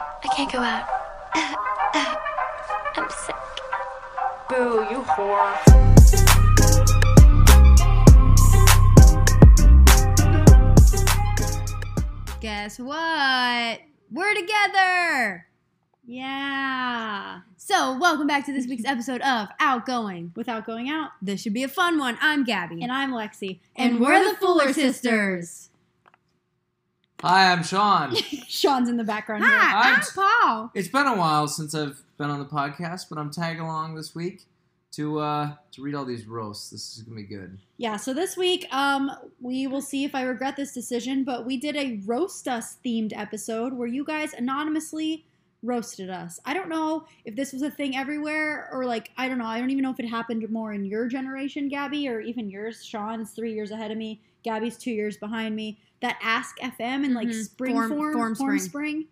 I can't go out. I'm sick. Boo, you whore. Guess what? We're together! Yeah. So, welcome back to this week's episode of Outgoing. Without going out. This should be a fun one. I'm Gabby. And I'm Lexi. And we're the Fuller Sisters. Hi, I'm Sean. Sean's in the background here. Hi, I'm I'm- Paul. it's been a while since I've been on the podcast, but I'm tagging along this week to uh to read all these roasts. This is gonna be good. Yeah, so this week, um, we will see if I regret this decision, but we did a roast us themed episode where you guys anonymously roasted us. I don't know if this was a thing everywhere or like I don't know. I don't even know if it happened more in your generation, Gabby, or even yours. Sean's three years ahead of me. Gabby's two years behind me. That Ask FM and like Mhm. spring Form- form, Form form, Spring. spring,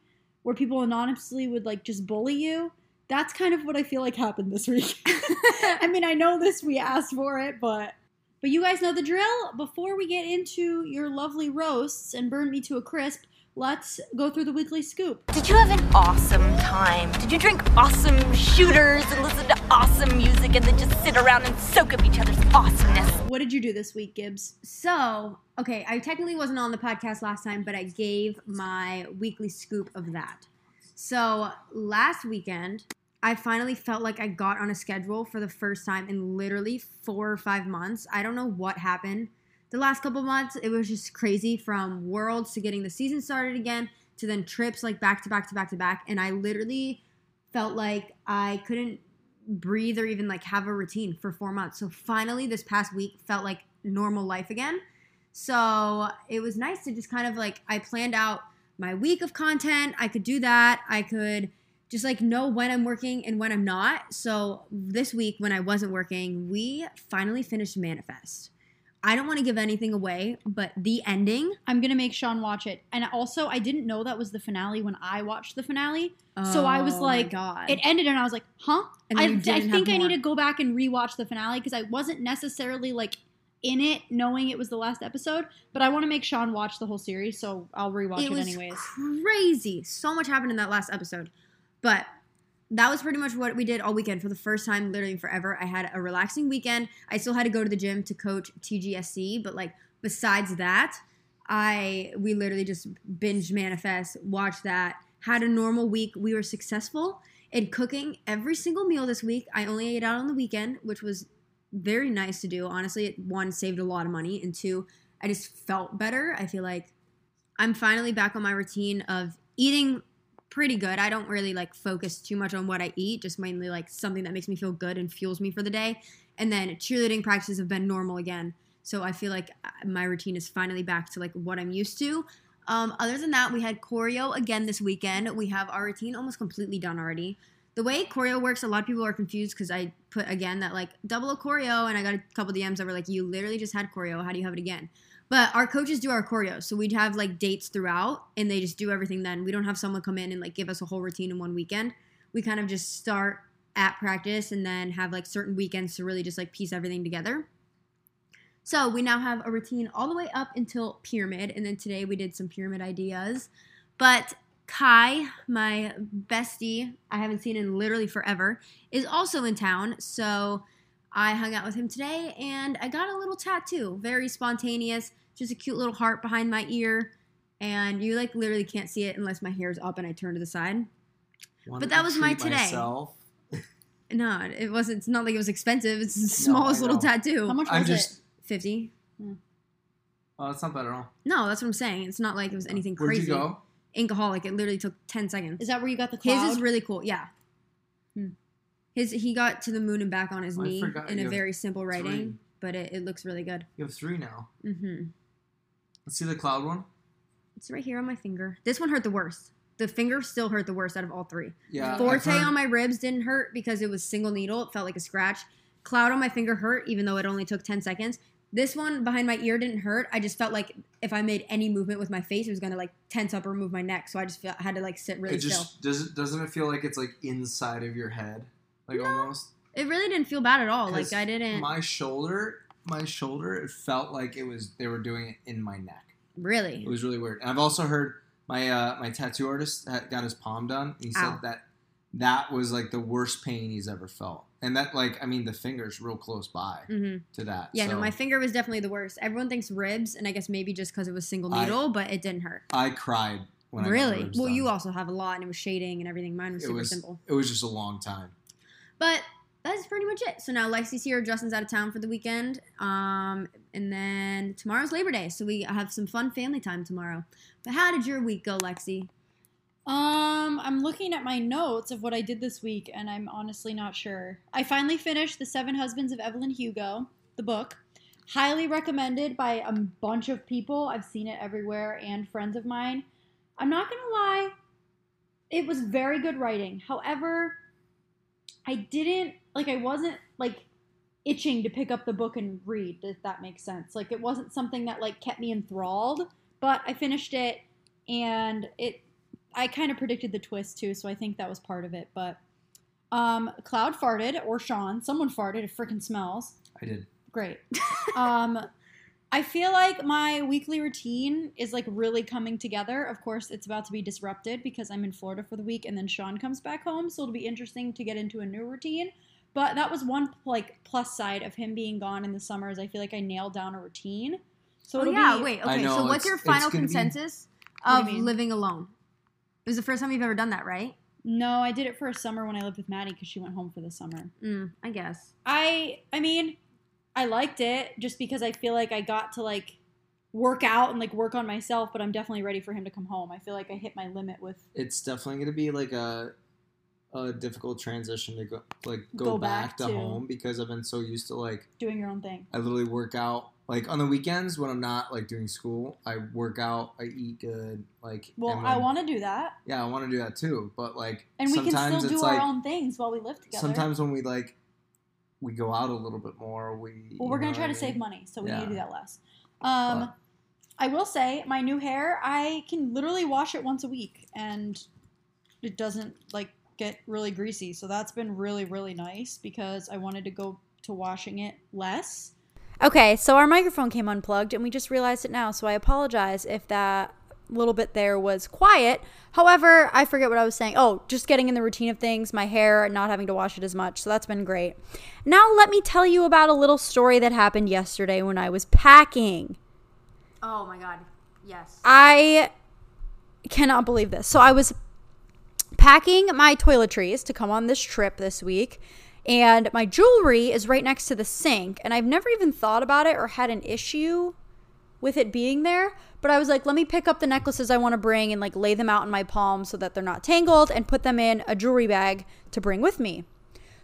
where people anonymously would like just bully you. That's kind of what I feel like happened this week. I mean, I know this we asked for it, but but you guys know the drill. Before we get into your lovely roasts and burn me to a crisp, let's go through the weekly scoop. Did you have an awesome time? Did you drink awesome shooters and listen to awesome music and then just sit around and soak up each other's awesomeness? What did you do this week, Gibbs? So, okay, I technically wasn't on the podcast last time, but I gave my weekly scoop of that. So, last weekend, I finally felt like I got on a schedule for the first time in literally four or five months. I don't know what happened. The last couple months, it was just crazy from worlds to getting the season started again to then trips like back to back to back to back. And I literally felt like I couldn't breathe or even like have a routine for four months. So finally, this past week felt like normal life again. So it was nice to just kind of like, I planned out my week of content. I could do that. I could just like know when I'm working and when I'm not. So this week, when I wasn't working, we finally finished Manifest. I don't want to give anything away, but the ending. I'm gonna make Sean watch it, and also I didn't know that was the finale when I watched the finale. Oh, So I was Oh like, God. It ended, and I was like, "Huh?" I, I think I need to go back and rewatch the finale because I wasn't necessarily like in it, knowing it was the last episode. But I want to make Sean watch the whole series, so I'll rewatch it, it was anyways. crazy. So much happened in that last episode. But that was pretty much what we did all weekend for the first time literally forever. I had a relaxing weekend. I still had to go to the gym to coach TGSC, but like besides that, I we literally just binge manifest, watched that, had a normal week. We were successful in cooking every single meal this week. I only ate out on the weekend, which was very nice to do. Honestly, it one saved a lot of money, and two, I just felt better. I feel like I'm finally back on my routine of eating pretty good. I don't really like focus too much on what I eat, just mainly like something that makes me feel good and fuels me for the day. And then cheerleading practices have been normal again. So I feel like uh, my routine is finally back to like what I'm used to. Um, other than that, we had choreo again this weekend. We have our routine almost completely done already. The way choreo works, a lot of people are confused because I put again that like double a choreo, and I got a couple DMs that were like, "You literally just had choreo. How do you have it again?" But our coaches do our choreo, so we'd have like dates throughout, and they just do everything. Then we don't have someone come in and like give us a whole routine in one weekend. We kind of just start at practice and then have like certain weekends to really just like piece everything together. So we now have a routine all the way up until pyramid, and then today we did some pyramid ideas. But Kai, my bestie, I haven't seen in literally forever, is also in town. So I hung out with him today, and I got a little tattoo, very spontaneous, just a cute little heart behind my ear. And you like literally can't see it unless my hair's up and I turn to the side. Wanted But that to was my today. Myself. No, it wasn't. It's not like it was expensive. It's the smallest I little tattoo. How much I'm was just. it? Fifty. Oh, it's not bad at all. No, that's what I'm saying. It's not like it was anything Where'd crazy. you go? Inkaholic. It literally took ten seconds. Is that where you got the cloud? His is really cool. Yeah. Hmm. His he got to the moon and back on his I knee forgot in you a have very simple writing, three. but it, it looks really good. You have three now. hmm Let's see the cloud one. It's right here on my finger. This one hurt the worst. The finger still hurt the worst out of all three. Yeah. I've Forte heard- on my ribs didn't hurt because it was single needle. It felt like a scratch. Cloud on my finger hurt, even though it only took 10 seconds. This one behind my ear didn't hurt. I just felt like if I made any movement with my face, it was gonna like tense up or move my neck. So I just felt, had to like sit really It still. just does. Doesn't it feel like it's like inside of your head, like almost? It really didn't feel bad at all. Like I didn't My shoulder, my shoulder, it felt like it was they were doing it in my neck. really. It was really weird. And I've also heard My uh, my tattoo artist got his palm done. He said that that was like the worst pain he's ever felt, and that like I mean the finger's real close by hmm to that. Yeah, no, my finger was definitely the worst. Everyone thinks ribs, and I guess maybe just because it was single I- needle, but it didn't hurt. I cried when I really? Well, done. you also have a lot, and it was shading and everything. Mine was it super was simple. it was just a long time. But that's pretty much it. So now Lexi's here, Justin's out of town for the weekend, um, and then tomorrow's Labor Day, so we have some fun family time tomorrow. But how did your week go, Lexi? Um, I'm looking at my notes of what I did this week, and I'm honestly not sure. I finally finished The Seven Husbands of Evelyn Hugo, the book. Highly recommended by a bunch of people. I've seen it everywhere and friends of mine. I'm not gonna lie, it was very good writing. However, I didn't like I wasn't like itching to pick up the book and read, if that makes sense. Like it wasn't something that like kept me enthralled, but I finished it and it I kind of predicted the twist too, so I think that was part of it. But um, Cloud farted or Sean, someone farted. It freaking smells. I did. Great. um, I feel like my weekly routine is like really coming together. Of course, it's about to be disrupted because I'm in Florida for the week, and then Sean comes back home, so it'll be interesting to get into a new routine. But that was one like plus side of him being gone in the summers. I feel like I nailed down a routine. So Oh yeah, be, wait. Okay, know, so what's your final gonna be- consensus of living alone? It was the first time you've ever done that, right? No, I did it for a summer when I lived with Maddie because she went home for the summer. Mm, I guess. I I mean, I liked it just because I feel like I got to like work out and like work on myself, but I'm definitely ready for him to come home. I feel like I hit my limit with It's definitely going to be like a a difficult transition to go like go, Go back, back to to- home because I've been so used to like doing your own thing. I literally work out like on the weekends when I'm not like doing school. I work out, I eat good, like. Well, and I want to do that, Yeah, I want to do that too, but like and we can still do our like own things while we live together. sometimes when we like we go out a little bit more, we. well, we're gonna know try what to save money, so we need to do that less. Um, But- I will say my new hair, I can literally wash it once a week, and it doesn't like get really greasy. So that's been really really nice because I wanted to go to washing it less. Okay, so our microphone came unplugged and we just realized it now, so I apologize if that little bit there was quiet. However, I forget what I was saying. Oh, just getting in the routine of things, my hair, not having to wash it as much, so that's been great. Now, let me tell you about a little story that happened yesterday when I was packing. Oh my god. Yes. I cannot believe this. So I was packing my toiletries to come on this trip this week, and my jewelry is right next to the sink, and I've never even thought about it or had an issue with it being there. But I was like, let me pick up the necklaces I want to bring and like lay them out in my palm so that they're not tangled and put them in a jewelry bag to bring with me.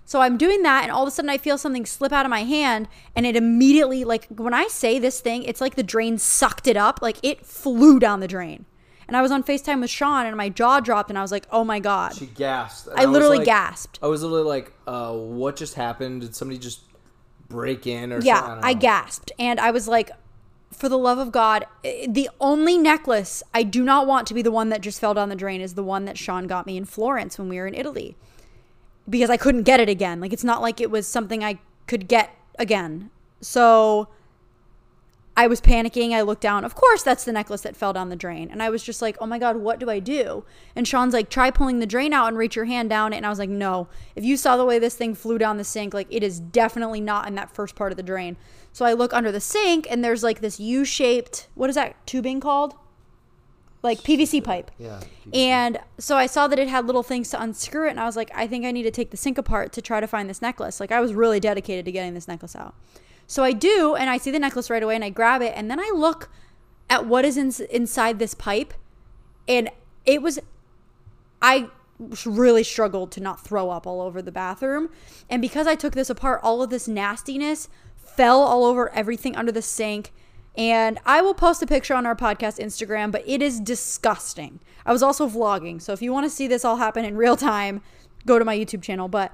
So I'm doing that, and all of a sudden I feel something slip out of my hand, and it immediately, like, when I say this thing, it's like the drain sucked it up. Like, it flew down the drain. And I was on FaceTime with Sean, and my jaw dropped, and I was like, oh my God. She gasped. and I literally like- gasped. I was literally like, uh, "What just happened? Did somebody just break in or Yeah, something?" I, don't gasped. And I was like, for the love of God, eh, the only necklace I do not want to be the one that just fell down the drain is the one that Sean got me in Florence when we were in Italy. Because I couldn't get it again. Like, it's not like it was something I could get again. So I was panicking. I looked down. Of course, that's the necklace that fell down the drain. And I was just like, oh my God, what do I do? And Sean's like, try pulling the drain out and reach your hand down it. And I was like, no. If you saw the way this thing flew down the sink, like it is definitely not in that first part of the drain. So I look under the sink and there's like this U shaped, what is that tubing called? Like PVC pipe. Yeah. And so I saw that it had little things to unscrew it, and I was like, I think I need to take the sink apart to try to find this necklace. Like, I was really dedicated to getting this necklace out. So I do, and I see the necklace right away, and I grab it, and then I look at what is in, inside this pipe, and it was, I really struggled to not throw up all over the bathroom. And because I took this apart, all of this nastiness fell all over everything under the sink. And I will post a picture on our podcast Instagram, but it is disgusting. I was also vlogging, so if you want to see this all happen in real time, go to my YouTube channel. But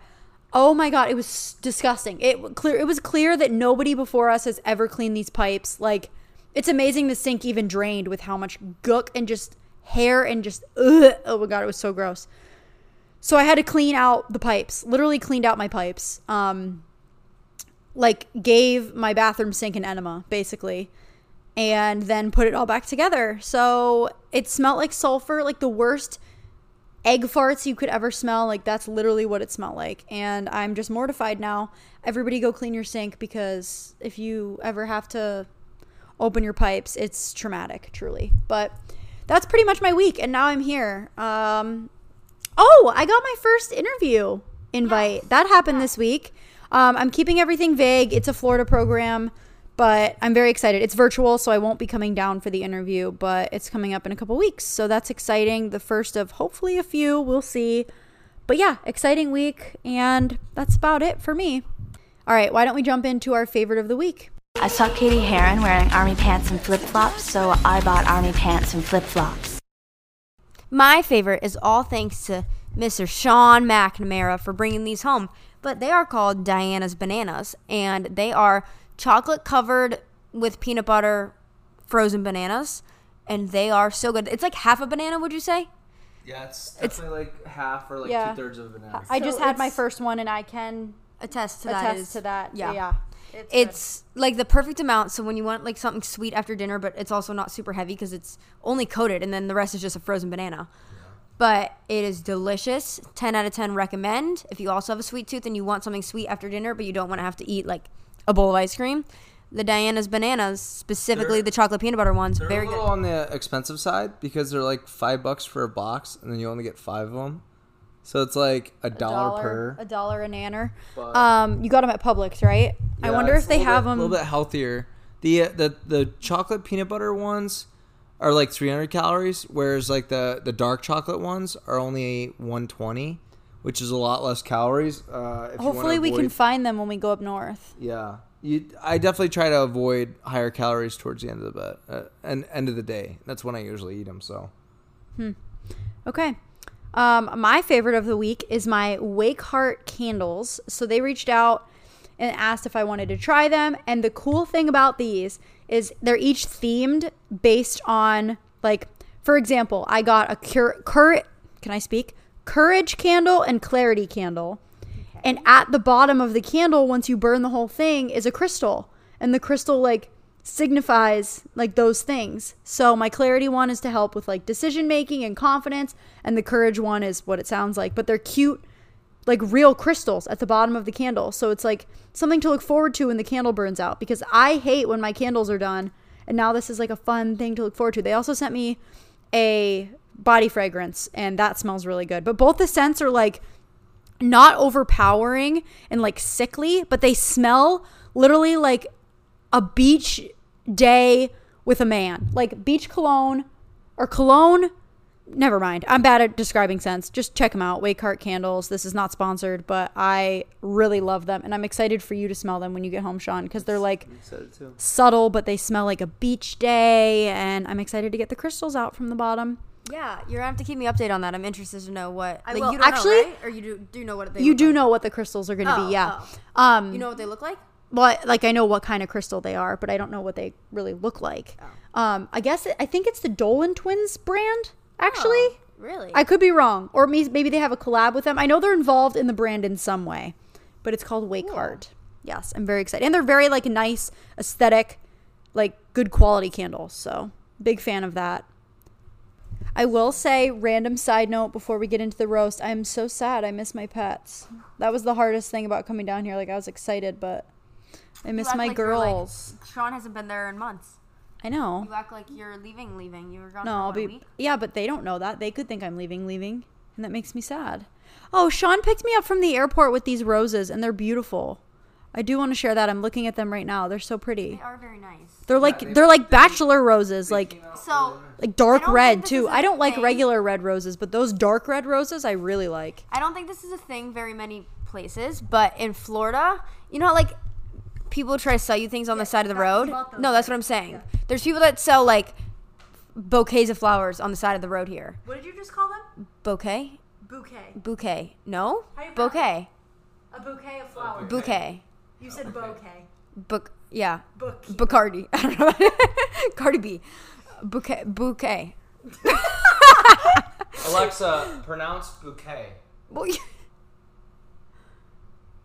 oh my god, it was disgusting. It clear it was clear that nobody before us has ever cleaned these pipes. Like it's amazing the sink even drained with how much gook and just hair and just ugh. oh my god, it was so gross. So I had to clean out the pipes. Literally cleaned out my pipes. Um like gave my bathroom sink an enema basically and then put it all back together. So it smelled like sulfur, like the worst egg farts you could ever smell. Like that's literally what it smelled like. And I'm just mortified now. Everybody go clean your sink because if you ever have to open your pipes, it's traumatic, truly. But that's pretty much my week. And now I'm here. Um, oh, I got my first interview invite. That happened this week. Um, I'm keeping everything vague. It's a Florida program, but I'm very excited. It's virtual, so I won't be coming down for the interview, but it's coming up in a couple weeks. So that's exciting. The first of hopefully a few. We'll see. But yeah, exciting week. And that's about it for me. All right, why don't we jump into our favorite of the week? I saw Cady Heron wearing army pants and flip flops, so I bought army pants and flip flops. My favorite is all thanks to Mr. Sean McNamara for bringing these home. But they are called Diana's Bananas, and they are chocolate covered with peanut butter frozen bananas, and they are so good. It's like half a banana, would you say? Yeah, it's It's- definitely like half or like Yeah. two thirds of a banana. I just had my first one, and I can Attest to that. attest to that. Yeah. yeah. It's like the perfect amount. So when you want like something sweet after dinner, but it's also not super heavy because it's only coated, and then the rest is just a frozen banana. But it is delicious. Ten out of ten recommend. If you also have a sweet tooth and you want something sweet after dinner, but you don't want to have to eat like a bowl of ice cream, the Diana's bananas, specifically They're- the chocolate peanut butter ones, They're very a little good. on the expensive side because they're like five bucks for a box, and then you only get five of them. So it's like a dollar, per. a dollar a nanner. But- Um, you got them at Publix, right? I wonder if they have bit- them. a little bit healthier. The uh, the the chocolate peanut butter ones are like 300 calories, whereas like the the dark chocolate ones are only 120, which is a lot less calories. Uh, if you wanna Hopefully, we can find them when we go up north. Yeah, you. I definitely try to avoid higher calories towards the end of the bed, uh, and end of the day. That's when I usually eat them. So Okay. Um, my favorite of the week is my Wake Heart candles. So they reached out and asked if I wanted to try them. And the cool thing about these is they're each themed based on, like, for example, I got a cur- cur- can I speak? Courage candle and clarity candle. And at the bottom of the candle, once you burn the whole thing, is a crystal. And the crystal, like, signifies like those things. So my clarity one is to help with like decision making and confidence, and the courage one is what it sounds like. But they're cute, like real crystals at the bottom of the candle. So it's like something to look forward to when the candle burns out. Because I hate when my candles are done, and now this is like a fun thing to look forward to. They also sent me a body fragrance, and that smells really good. But both the scents are like not overpowering and like sickly, but they smell literally like a beach day with a man. Like beach cologne or cologne. Never mind. I'm bad at describing scents. Just check them out. Wake Heart Candles. This is not sponsored, but I really love them. And I'm excited for you to smell them when you get home, Sean, because they're like subtle, but they smell like a beach day. And I'm excited to get the crystals out from the bottom. Yeah, you're gonna have to keep me updated on that. I'm interested to know what. I like, will. You don't Actually- know, right? or you do do know what they. You look do like? know what the crystals are going to Oh, be, yeah. oh. Um, You know what they look like? well like i know what kind of crystal they are but i don't know what they really look like Oh. um i guess it, i think it's the dolan twins brand actually Oh, really? i could be wrong or maybe they have a collab with them i know they're involved in the brand in some way but it's called wake heart yes i'm very excited and they're very like nice aesthetic like good quality candles so big fan of that I will say, random side note before we get into the roast, I'm so sad. I miss my pets. That was the hardest thing about coming down here. Like, I was excited, but I miss my like you're, like- girls. Sean hasn't been there in months. I know. You act like you're leaving, leaving. You were gone No, for I'll what, a be. week? Yeah, but they don't know that. They could think I'm leaving, leaving. And that makes me sad. Oh, Sean picked me up from the airport with these roses, and they're beautiful. I do want to share that. I'm looking at them right now. They're so pretty. They are very nice. They're like they- they're like bachelor roses, like So like dark red too. I don't like thing. regular red roses, but those dark red roses I really like. I don't think this is a thing very many places, but in Florida, you know, like people try to sell you things on the side of the road. No, that's what I'm saying. There's people that sell like bouquets of flowers on the side of the road here. What did you just call them? Bouquet, Bouquet. bouquet. No, How you pronounce bouquet, A bouquet of flowers. bouquet. You said bouquet. Book, yeah, Book. Bacardi. I don't know. Cardi B. Bouquet, bouquet. Alexa, pronounce bouquet. Well, you-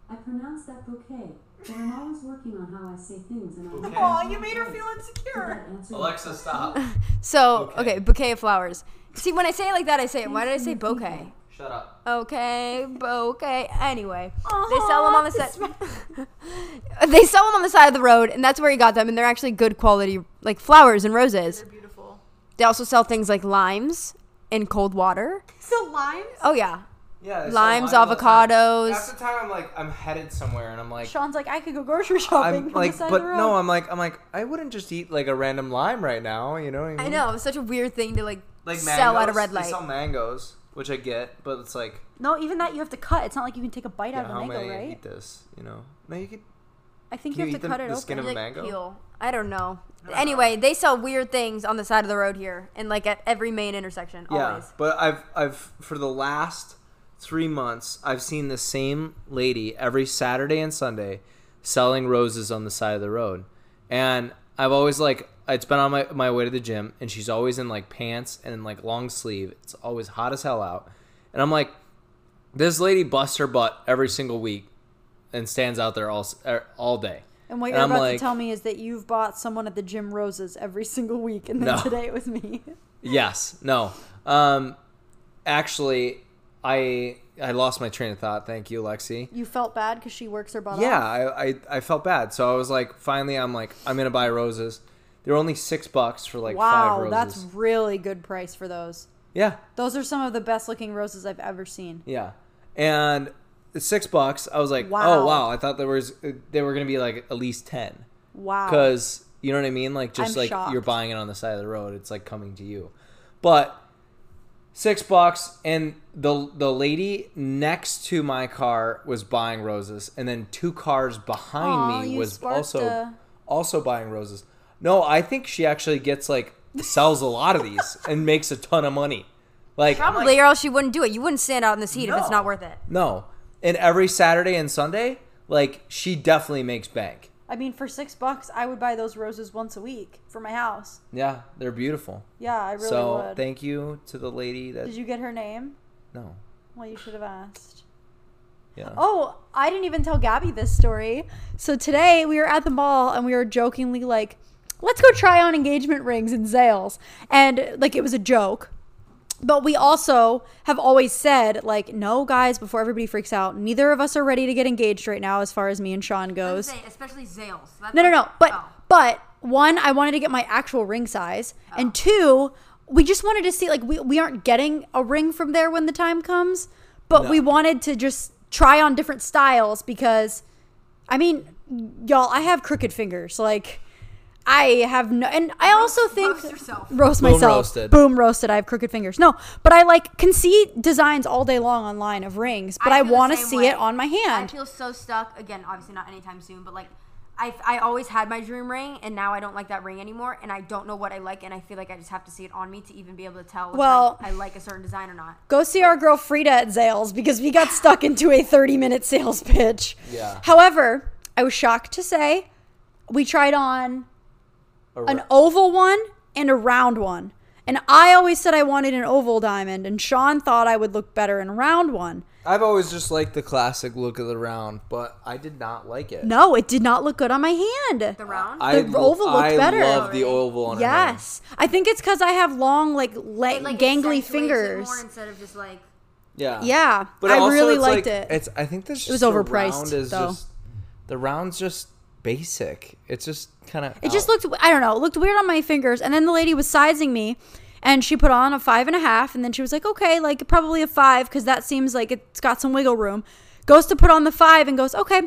I pronounce that bouquet, but I'm always working on how I say things and I Aw, you made her feel insecure. Alexa, stop. So Okay. okay. bouquet of flowers. See, when I say it like that, I say it. Why did I say bouquet? Shut up. Okay, bouquet. Anyway, oh, they sell them on the side. they sell them on the side of the road, and that's where he got them. And they're actually good quality, like flowers and roses. They're beautiful. They also sell things like limes in cold water. So limes? Oh yeah, Yeah. Limes, all mine all the time. avocados. Half the time I'm like I'm headed somewhere and I'm like Sean's like, I could go grocery shopping I'm like the side but of the road. no I'm like I'm like I wouldn't just eat like a random lime right now you know what I mean? know. It's such a weird thing to like, like sell at a mangoes, red they light. sell mangoes which I get but it's like no, even that you have to cut. It's not like you can take a bite yeah, out of how the am I mango, gonna right? eat this you know no you could I think Can you you have to eat cut the- it the open. skin of a like mango? peel. I don't know. Anyway, they sell weird things on the side of the road here, and like at every main intersection. Yeah, Always. but I've I've for the last three months I've seen the same lady every Saturday and Sunday selling roses on the side of the road, and I've always like it's been on my my way to the gym, and she's always in like pants and like long sleeve. It's always hot as hell out, and I'm like, this lady busts her butt every single week, and stands out there all er, all day. And what And you're I'm about like- to tell me is that you've bought someone at the gym roses every single week, and then No. today it was me. Yes. No. Um, actually, I I lost my train of thought. Thank you, Lexi. You felt bad because she works her butt Yeah, off. I, I I felt bad, so I was like, finally, I'm like, I'm gonna buy roses. They're only six bucks for like five Wow, roses. that's really good price for those. yeah, Those are some of the best looking roses I've ever seen. yeah, and six bucks. I was like, oh, Wow. oh wow, I thought there was uh, they were gonna be like at least ten. Wow. because you know what I mean. Like just I'm like shocked. you're buying it on the side of the road, it's like coming to you. But six bucks, and the the lady next to my car was buying roses, and then two cars behind Aw, me was also a- also buying roses. No, I think she actually gets like sells a lot of these and makes a ton of money. Like Probably, like, or else you wouldn't do it. You wouldn't stand out in this heat if it's not worth it. no, and every Saturday and Sunday, like she definitely makes bank. I mean, for six bucks, I would buy those roses once a week for my house. Yeah, they're beautiful. Yeah, I really so would. thank you to the lady that Did you get her name? no Well, you should have asked. yeah Oh, I didn't even tell Gabby this story. So today we were at the mall and we were jokingly like, let's go try on engagement rings and Zales. And like it was a joke. But we also have always said, like, no, guys, before everybody freaks out, neither of us are ready to get engaged right now, as far as me and Sean goes. especially Zales. No, no, no. But Oh. but one, I wanted to get my actual ring size, and two, we just wanted to see like we we aren't getting a ring from there when the time comes, but No. we wanted to just try on different styles because, I mean, y'all, I have crooked fingers, like. I have no, and I also think roast yourself. roast Boom myself. roasted. Boom roasted. I have crooked fingers. No, but I like can see designs all day long online of rings, but I, feel the want to see way. it on my hand. I feel so stuck. Again, obviously not anytime soon, but like. I, I always had my dream ring and now I don't like that ring anymore and I don't know what I like and I feel like I just have to see it on me to even be able to tell if Well- I, I like a certain design or not. go see our girl Frida at Zales because we got stuck into a 30 minute sales pitch. Yeah. However, I was shocked to say we tried on A an oval one and a round one. And I always said I wanted an oval diamond, and Sean thought I would look better in a round one. I've always just liked the classic look of the round, but I did not like it. No, it did not look good on my hand. The round? I the oval looked I better. I love the oval on a hand. Yes. I think it's because I have long, like, le- like, gangly accentuates it fingers. more instead of just like Yeah. Yeah. But I also really it's liked like, it. It's I think this It was overpriced, round is though. just the round's just basic. It's just kind of It just looked, I don't know, it looked weird on my fingers. And then the lady was sizing me and she put on a five and a half. And then she was like, okay, like probably a five because that seems like it's got some wiggle room. Goes to put on the five and goes, okay,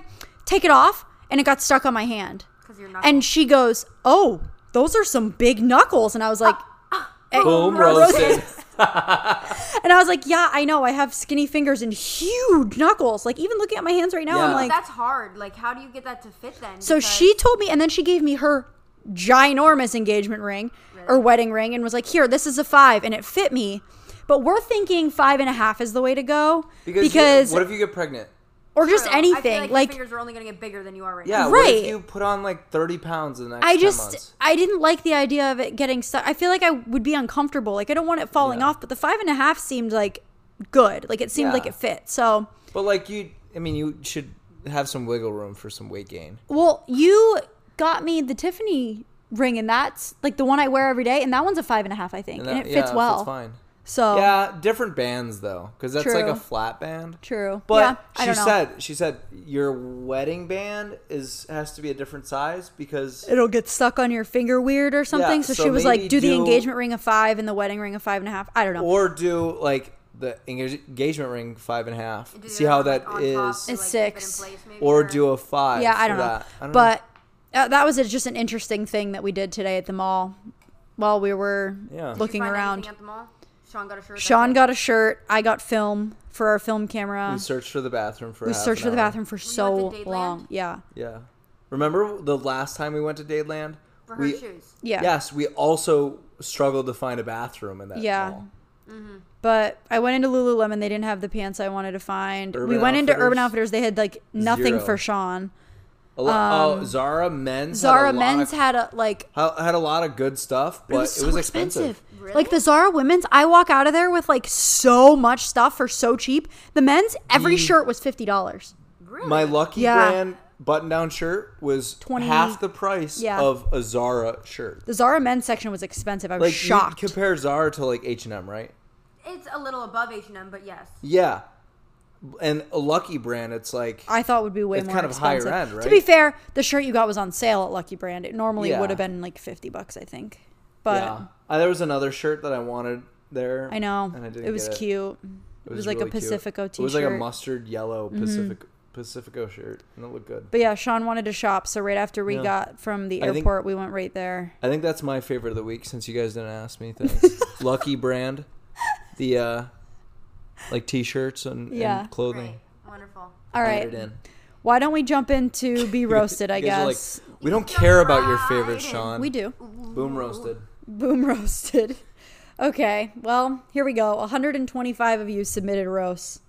take it off. And it got stuck on my hand. because you're not. And she goes, oh, those are some big knuckles. And I was like, eh, boom roasted. roasted. And I was like, yeah, I know. I have skinny fingers and huge knuckles. Like even looking at my hands right now, I'm like, that's hard. Like, how do you get that to fit then? So Because- she told me, and then she gave me her ginormous engagement ring or wedding ring and was like, Here, this is a five, and it fit me. But we're thinking five and a half is the way to go Because, because, what if you get pregnant? Or just True. I feel anything. like, Like, your fingers are only gonna get bigger than you are right Yeah. now. What Right. if you put on like thirty pounds in the next I 10 just, months? I didn't like the idea of it getting stuck. I feel like I would be uncomfortable. Like, I don't want it falling Yeah. off, but the five and a half seemed like good. Like, it seemed Yeah. like it fit. So, But like you, I mean, you should have some wiggle room for some weight gain. Well, you got me the Tiffany ring, and that's like the one I wear every day, and that one's a five and a half, I think, and, that- it fits yeah, well. Fits fine. So Yeah, different bands though, because that's like a flat band. true. But yeah, I she don't know. said she said your wedding band is has to be a different size because it'll get stuck on your finger weird or something. Yeah, so, so she was like, do the engagement ring a five and the wedding ring a five and a half. I don't know. or do like the engagement ring five and a half. See how that is, It's six. or do a five. yeah, I don't know. that. I don't but uh, that was a, just an interesting thing that we did today at the mall while we were Yeah. looking around. At the mall? Sean got a shirt. Sean got a shirt. I got film for our film camera. we searched for the bathroom for. We half searched an for the hour. bathroom for went so long. Yeah. Yeah, remember the last time we went to Dadeland? for her we, shoes. Yeah. Yes, we also struggled to find a bathroom in that. Yeah. mall. But I went into Lululemon. They didn't have the pants I wanted to find. we Urban went into Urban Outfitters? Outfitters. They had like nothing Zero. for Sean. A lo- oh, Zara men's. Um, Zara had a lot men's of, had a like. had a lot of good stuff, but It was, so expensive. Like the Zara women's, I walk out of there with like so much stuff for so cheap. The men's, every The- shirt was fifty dollars. Really? My Lucky Yeah. brand button-down shirt was 20 half the price Yeah. of a Zara shirt. The Zara men's section was expensive. I was Like shocked. you compare Zara to like H and M, right? It's a little above H&M, but yes. Yeah, and a Lucky brand, it's like I thought would be way It's more kind of higher expensive. end, To right? be fair, the shirt you got was on sale at Lucky Brand. It normally Yeah. would have been like fifty bucks, I think. But yeah. Uh, there was another shirt that I wanted there. I know and I didn't it was get cute. It was, like really a cute. Pacifico t-shirt. Mm-hmm. It was like a mustard yellow Pacific Pacifico shirt, and it looked good. But yeah, Sean wanted to shop, so right after we Yeah. got from the I think- airport, we went right there. I think that's my favorite of the week since you guys didn't ask me. Thanks. Lucky brand, the uh, like t-shirts and, Yeah. and clothing. Wonderful. All Added right, in. why don't we jump into be roasted? I You guys are like, guess we don't care about your favorites, Sean. we do. Boom roasted. Boom roasted. Okay, well, here we go. 125 of you submitted roasts.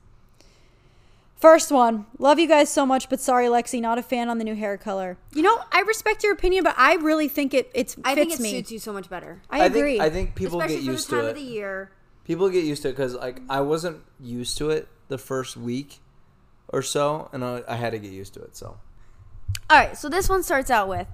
First one. Love you guys so much, but sorry, Lexi, not a fan on the new hair color. You know, I respect your opinion, but I really think it it's I fits think it me. suits you so much better. I agree. Think, I think people Especially get for used the time to of the it. year. People get used to it because like I wasn't used to it the first week or so, and I, I had to get used to it. So All right, so this one starts out with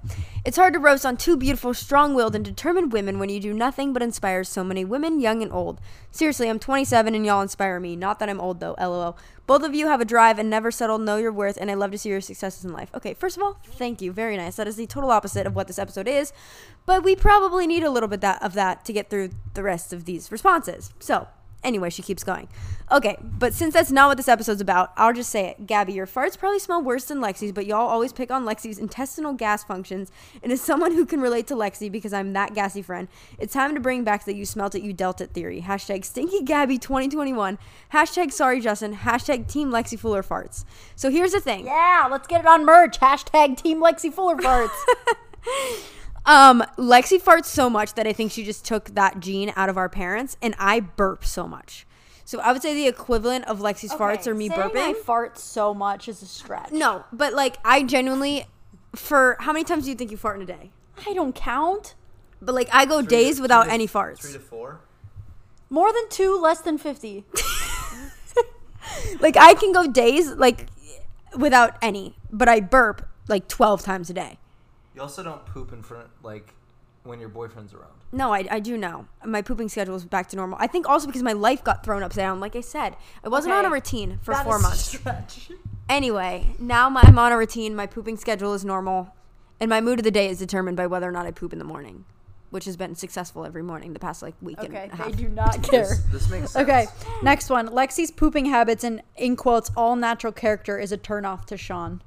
It's hard to roast on two beautiful, strong willed, and determined women when you do nothing but inspire so many women, young and old. Seriously, I'm 27 and y'all inspire me. Not that I'm old though, lol. Both of you have a drive and never settle, know your worth, and I love to see your successes in life. Okay, first of all, thank you. Very nice. That is the total opposite of what this episode is, but we probably need a little bit that, of that to get through the rest of these responses. So, Anyway, she keeps going. Okay, but since that's not what this episode's about, I'll just say it. Gabby, your farts probably smell worse than Lexi's, but y'all always pick on Lexi's intestinal gas functions. And as someone who can relate to Lexi because I'm that gassy friend, it's time to bring back the you smelt it, you dealt it theory. Hashtag stinky Gabby 2021. Hashtag sorry Justin. Hashtag team Lexi Fuller farts. So here's the thing. Yeah, let's get it on merch. Hashtag Team Lexi Fuller farts. Um, Lexi farts so much that I think she just took that gene out of our parents, and I burp so much. So I would say the equivalent of Lexi's farts or me Saying burping. I fart so much is a stretch. no, but like I genuinely, for how many times do you think you fart in a day? I don't count. But like I go days without any farts. Three to four. More than two, less than 50. Like I can go days like without any, but I burp like twelve times a day. You also don't poop in front like when your boyfriend's around. No, I, I do now. My pooping schedule is back to normal. I think also because my life got thrown upside down. Like I said, I wasn't on a routine for That four is months. Stretch. Anyway, now my, I'm on a routine. My pooping schedule is normal, and my mood of the day is determined by whether or not I poop in the morning, which has been successful every morning the past like week Okay, and a they half. do not care. This, this makes sense. Okay, next one. Lexi's pooping habits and in quotes all natural character is a turnoff to Sean.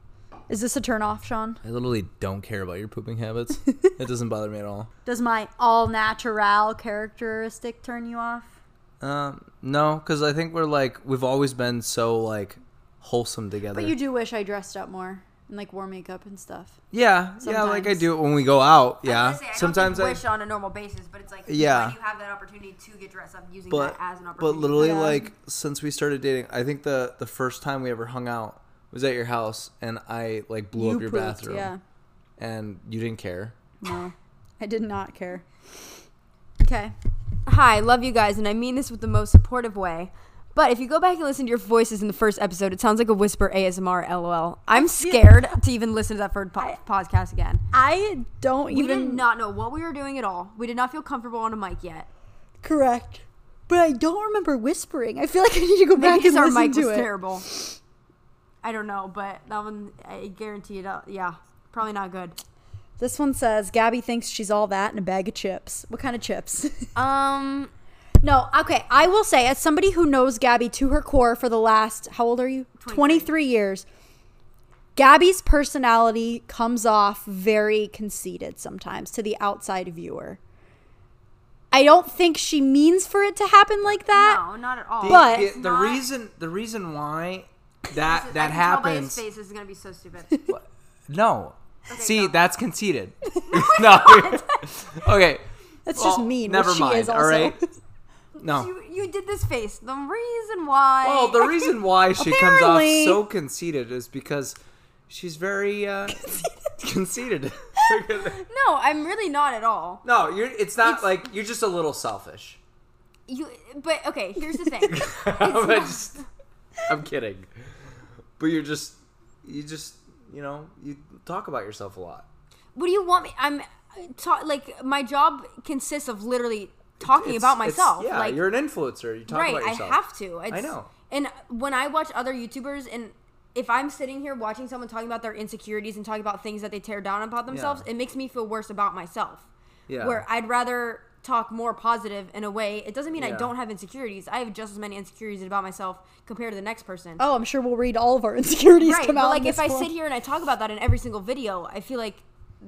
Is this a turn off, Sean? I literally don't care about your pooping habits. it doesn't bother me at all. Does my all natural characteristic turn you off? Um, no, because I think we're like we've always been so like wholesome together. But you do wish I dressed up more and like wore makeup and stuff. yeah, yeah, like I do it when we go out. Yeah, sometimes I. wish on a normal basis, but it's like Yeah. when you have that opportunity to get dressed up using But that as an opportunity. but literally Yeah. like since we started dating, I think the the first time we ever hung out was at your house, and I like blew you up your pooped, bathroom, Yeah. and you didn't care. No, I did not care. Okay. Hi, love you guys, and I mean this with the most supportive way. But if you go back and listen to your voices in the first episode, it sounds like a whisper ASMR LOL. I'm scared to even listen to that third po- podcast again. I don't We even did not know what we were doing at all. We did not feel comfortable on a mic yet. correct. But I don't remember whispering. I feel like I need to go back Maybe and because our listen mic was to it. terrible. I don't know, but that one, I guarantee it. Uh, yeah, probably not good. This one says Gabby thinks she's all that in a bag of chips. What kind of chips? Um, no, okay. I will say, as somebody who knows Gabby to her core for the last, how old are you? 23. 23 years. Gabby's personality comes off very conceited sometimes to the outside viewer. I don't think she means for it to happen like that. no, not at all. The, But- the, the Not- reason the reason why that I that can tell by his happens face this is gonna be so stupid. no. See, go. that's conceited. no. okay. That's Well, just mean. Never which she mind. is also. All right. No. you, you did this face. The reason why. Well, the reason why she comes off so conceited is because she's very uh, conceited. no, I'm really not at all. no, you're. It's not It's- like you're just a little selfish. You, but okay. Here's the thing. I'm kidding. But you're just. You just. You know. You talk about yourself a lot. what do you want me? I'm ta- like my job consists of literally talking It's- about myself. Yeah, like, you're an influencer. You talk right. about yourself. I have to. It's, know. And when I watch other YouTubers and if I'm sitting here watching someone talking about their insecurities and talking about things that they tear down about themselves, Yeah. it makes me feel worse about myself. Yeah. Where I'd rather talk more positive in a way. It doesn't mean I don't have insecurities. I have just as many insecurities about myself compared to the next person. Oh, I'm sure we'll read all of our insecurities right. come But out. like if this I sit here and I talk about that in every single video, I feel like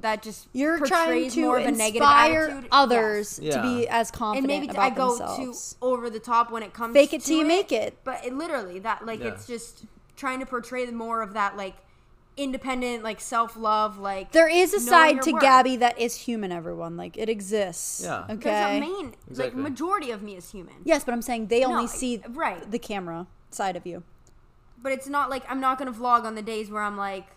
that just You're trying portrays to more of a negative inspire attitude. others Yes. to be as confident and maybe about I go themselves. too over the top when it comes to Fake it to till you make it. But it literally that like Yeah. it's just trying to portray more of that like independent like self love like There is a side to worth. Gabby that is human. Everyone like it exists. Yeah. Okay. There's a main Exactly. like majority of me is human. yes, but I'm saying they only No, see right. the camera side of you. But it's not like I'm not gonna vlog on the days where I'm like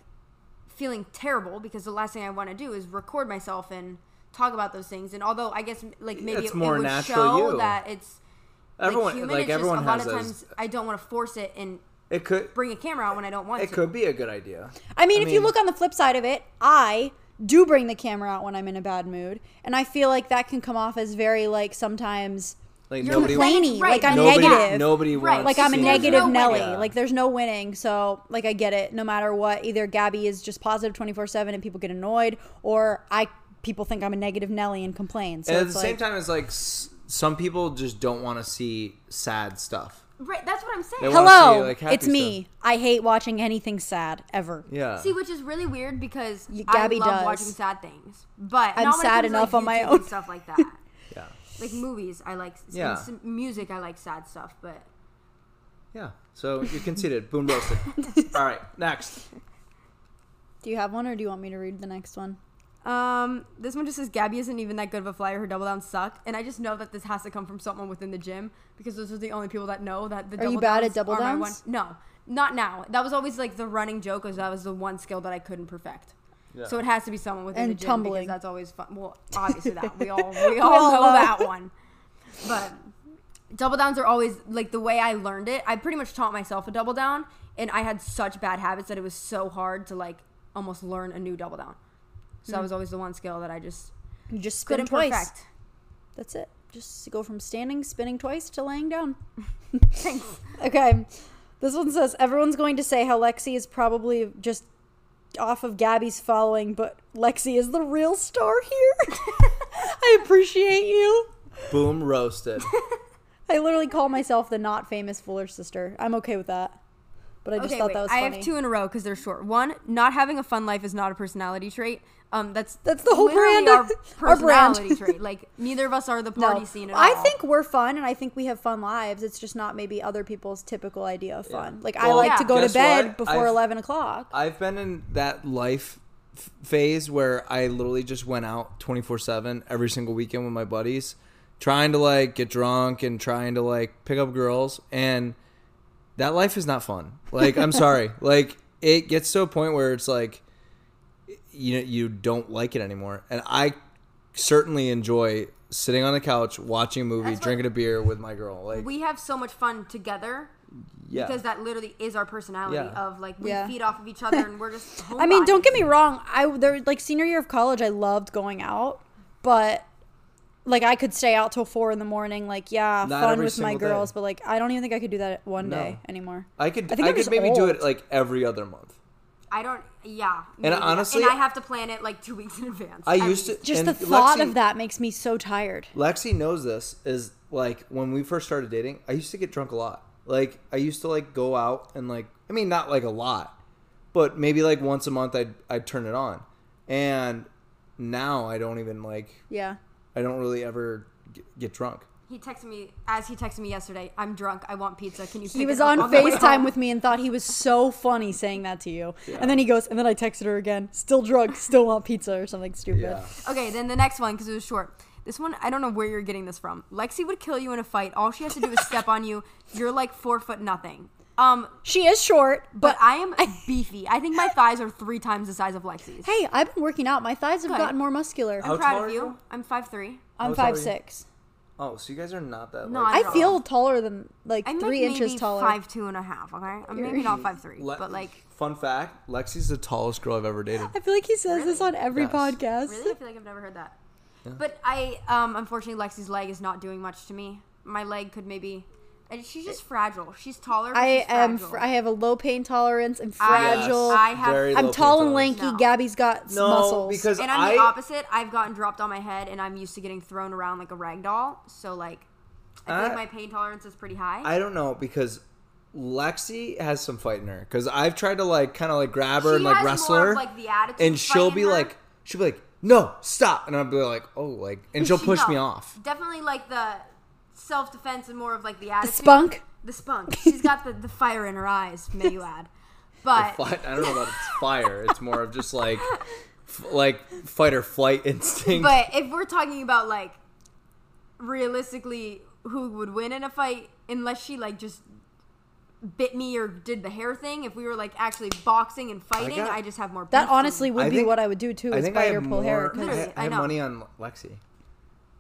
feeling terrible because the last thing I want to do is record myself and talk about those things. And although I guess like maybe It's it, more it would natural show you. that it's Everyone, like, human, like it's everyone just a lot has of those. times I don't want to force it and It could. bring a camera out when I don't want It to. could be a good idea. I mean, I if you mean- look on the flip side of it, I do bring the camera out when I'm in a bad mood, and I feel like that can come off as very like sometimes Like You're nobody. complaining, right, like I'm Nobody. negative. Nobody Right, wants. like I'm a to see negative Nelly. winning. Like there's no winning. So like I get it. No matter what, either Gabby is just positive 24 seven and people get annoyed, or I people think I'm a negative Nelly and complain. So and at it's the like, same time, it's like s- some people just don't want to see sad stuff. Right, that's what I'm saying. They wanna hello, see, like, happy it's me. I hate watching anything sad ever. Yeah. See, which is really weird because Y- I Gabby love does. watching sad things, but I'm not when it sad comes to, enough like, on my YouTube own. and stuff like that. yeah. like movies, I like. Yeah. Yeah. music, I like sad stuff, but Yeah. So you're conceited. Boom roasted. All right. Next. Do you have one, or do you want me to read the next one? Um, this one just says Gabby isn't even that good of a flyer. Her double downs suck, and I just know that this has to come from someone within the gym because those are the only people that know that the. Are you double bad at downs double downs? one- No, not now. That was always like the running joke, was that was the one skill that I couldn't perfect. So it has to be someone within And the gym tumbling. because that's always fun. Well, obviously that we all we all all know know. that one, but double downs are always like the way I learned it. I pretty much taught myself a double down, and I had such bad habits that it was so hard to like almost learn a new double down. So that hmm. was always the one skill that I just You just spin couldn't twice. perfect. That's it. Just go from standing, spinning twice to laying down. Thanks. Okay. This one says everyone's going to say how Lexi is probably just off of Gabby's following, but Lexi is the real star here. I appreciate you. Boom roasted. I literally call myself the not famous Fuller sister. I'm okay with that. But I just Okay, thought wait. that was I have two in a row because they're short. One, not having a fun life is not a personality trait. Um, that's That's the whole brand Our of- our brand. personality trait. Like neither of us are the No, party scene at all. I all. think we're fun and I think we have fun lives. It's just not maybe other people's typical idea of fun. Like I Well, like to Yeah. go to bed what? before I've- 11 o'clock. I've been in that life f- phase where I literally just went out 24 7 every single weekend with my buddies, trying to like get drunk and trying to like pick up girls. And that life is not fun. Like, I'm sorry. Like, it gets to a point where it's like, you know, you don't like it anymore. And I certainly enjoy sitting on the couch watching a movie, That's what- drinking a beer with my girl. Like, we have so much fun together yeah, because that literally is our personality Yeah. of like we Yeah. feed off of each other and we're just I mean, don't get me wrong. I there like senior year of college, I loved going out, but like I could stay out till four in the morning. Like, yeah, Not fun every with my single day. girls, but like I don't even think I could do that one No. day anymore. I could. I I, think I'm could just maybe do it like every other month. I don't. Yeah. And maybe. honestly- and I have to plan it like two weeks in advance. I at used to. Just the thought Lexi- of that makes me so tired. Lexi knows this is like when we first started dating, I used to get drunk a lot. Like I used to like go out and like I mean not like a lot, but maybe like once a month I'd I'd turn it on. And now I don't even like Yeah. I don't really ever get, get drunk. He texted me as he texted me yesterday. I'm drunk. I want pizza. Can you? He was it up on the way FaceTime with me and thought he was so funny saying that to you. And then he goes, and then I texted her again, still drunk, still want pizza or something stupid. Yeah. Okay, then the next one because it was short. This one, I don't know where you're getting this from. Lexi would kill you in a fight. All she has to do is step on you. You're like four foot nothing. Um, She is short, but but I am beefy. I think my thighs are three times the size of Lexi's. hey, I've been working out. My thighs have Good. gotten more muscular. How I'm proud tall of are you. you? I'm five three. I'm How tall are five you? six. Oh, so you guys are not that. No, like, I I feel taller than like I'm three like inches maybe taller. five two and a half. Okay, I'm maybe not five three, Le- but like fun fact: Lexi's the tallest girl I've ever dated. I feel like he says this on every Yes. podcast. really, I feel like I've never heard that. But I, um, unfortunately, Lexi's leg is not doing much to me. My leg could maybe. And She's just eh, fragile. She's taller. But I she's am. Fr- I have a low pain tolerance. I'm I- fragile. I have. Very I'm low tall pain and lanky. No. Gabby's got s- No, muscles. because and I'm I the opposite. I've gotten dropped on my head, and I'm used to getting thrown around like a rag doll. So like, I feel I- like my pain tolerance is pretty high. I don't know because Lexi has some fight in her. Because I've tried to like kind of like grab her She and like has wrestle more her, of, like, the attitude and she'll be her. like, she'll be like, no, stop, and I'll be like, oh, like, and she'll push No, me off. Definitely like the self defense and more of like the attitude. spunk. The spunk. She's got the, the fire in her eyes, may you add. But Fight, I don't know about it's fire. It's more of just like, f- like fight or flight instinct. but if we're talking about like realistically who would win in a fight, unless she like just bit me or did the hair thing, if we were like actually boxing and fighting, I, got- just have more. That honestly would I be think- what I would do too. I Is think I bite have or pull hair. more. 'cause- I, I I have money on Lexi.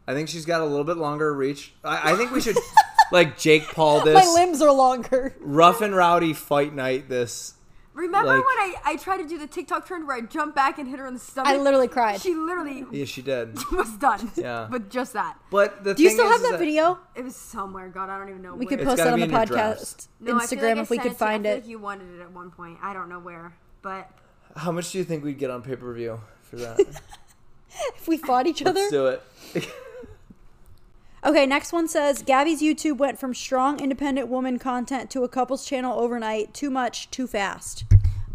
I think she's got a little bit longer reach. I, I think we should like Jake Paul this My limbs are longer. rough and rowdy fight night. This Remember like- when I, I tried to do the TikTok trend where I jumped back and hit her in the stomach? I literally cried. She literally yeah, she did. was done. Yeah. But just that. But the Do you still is, have is that video? It was somewhere. God, I don't even know We where. could post that on the in your drafts. podcast No, I feel like Instagram if we sent could it. I find feel it. like you wanted it at one point. I don't know where, but How much do you think we'd get on pay per view for that? If we fought each other. Let's do it. Okay, next one says Gabby's YouTube went from strong independent woman content to a couples channel overnight. Too much, too fast.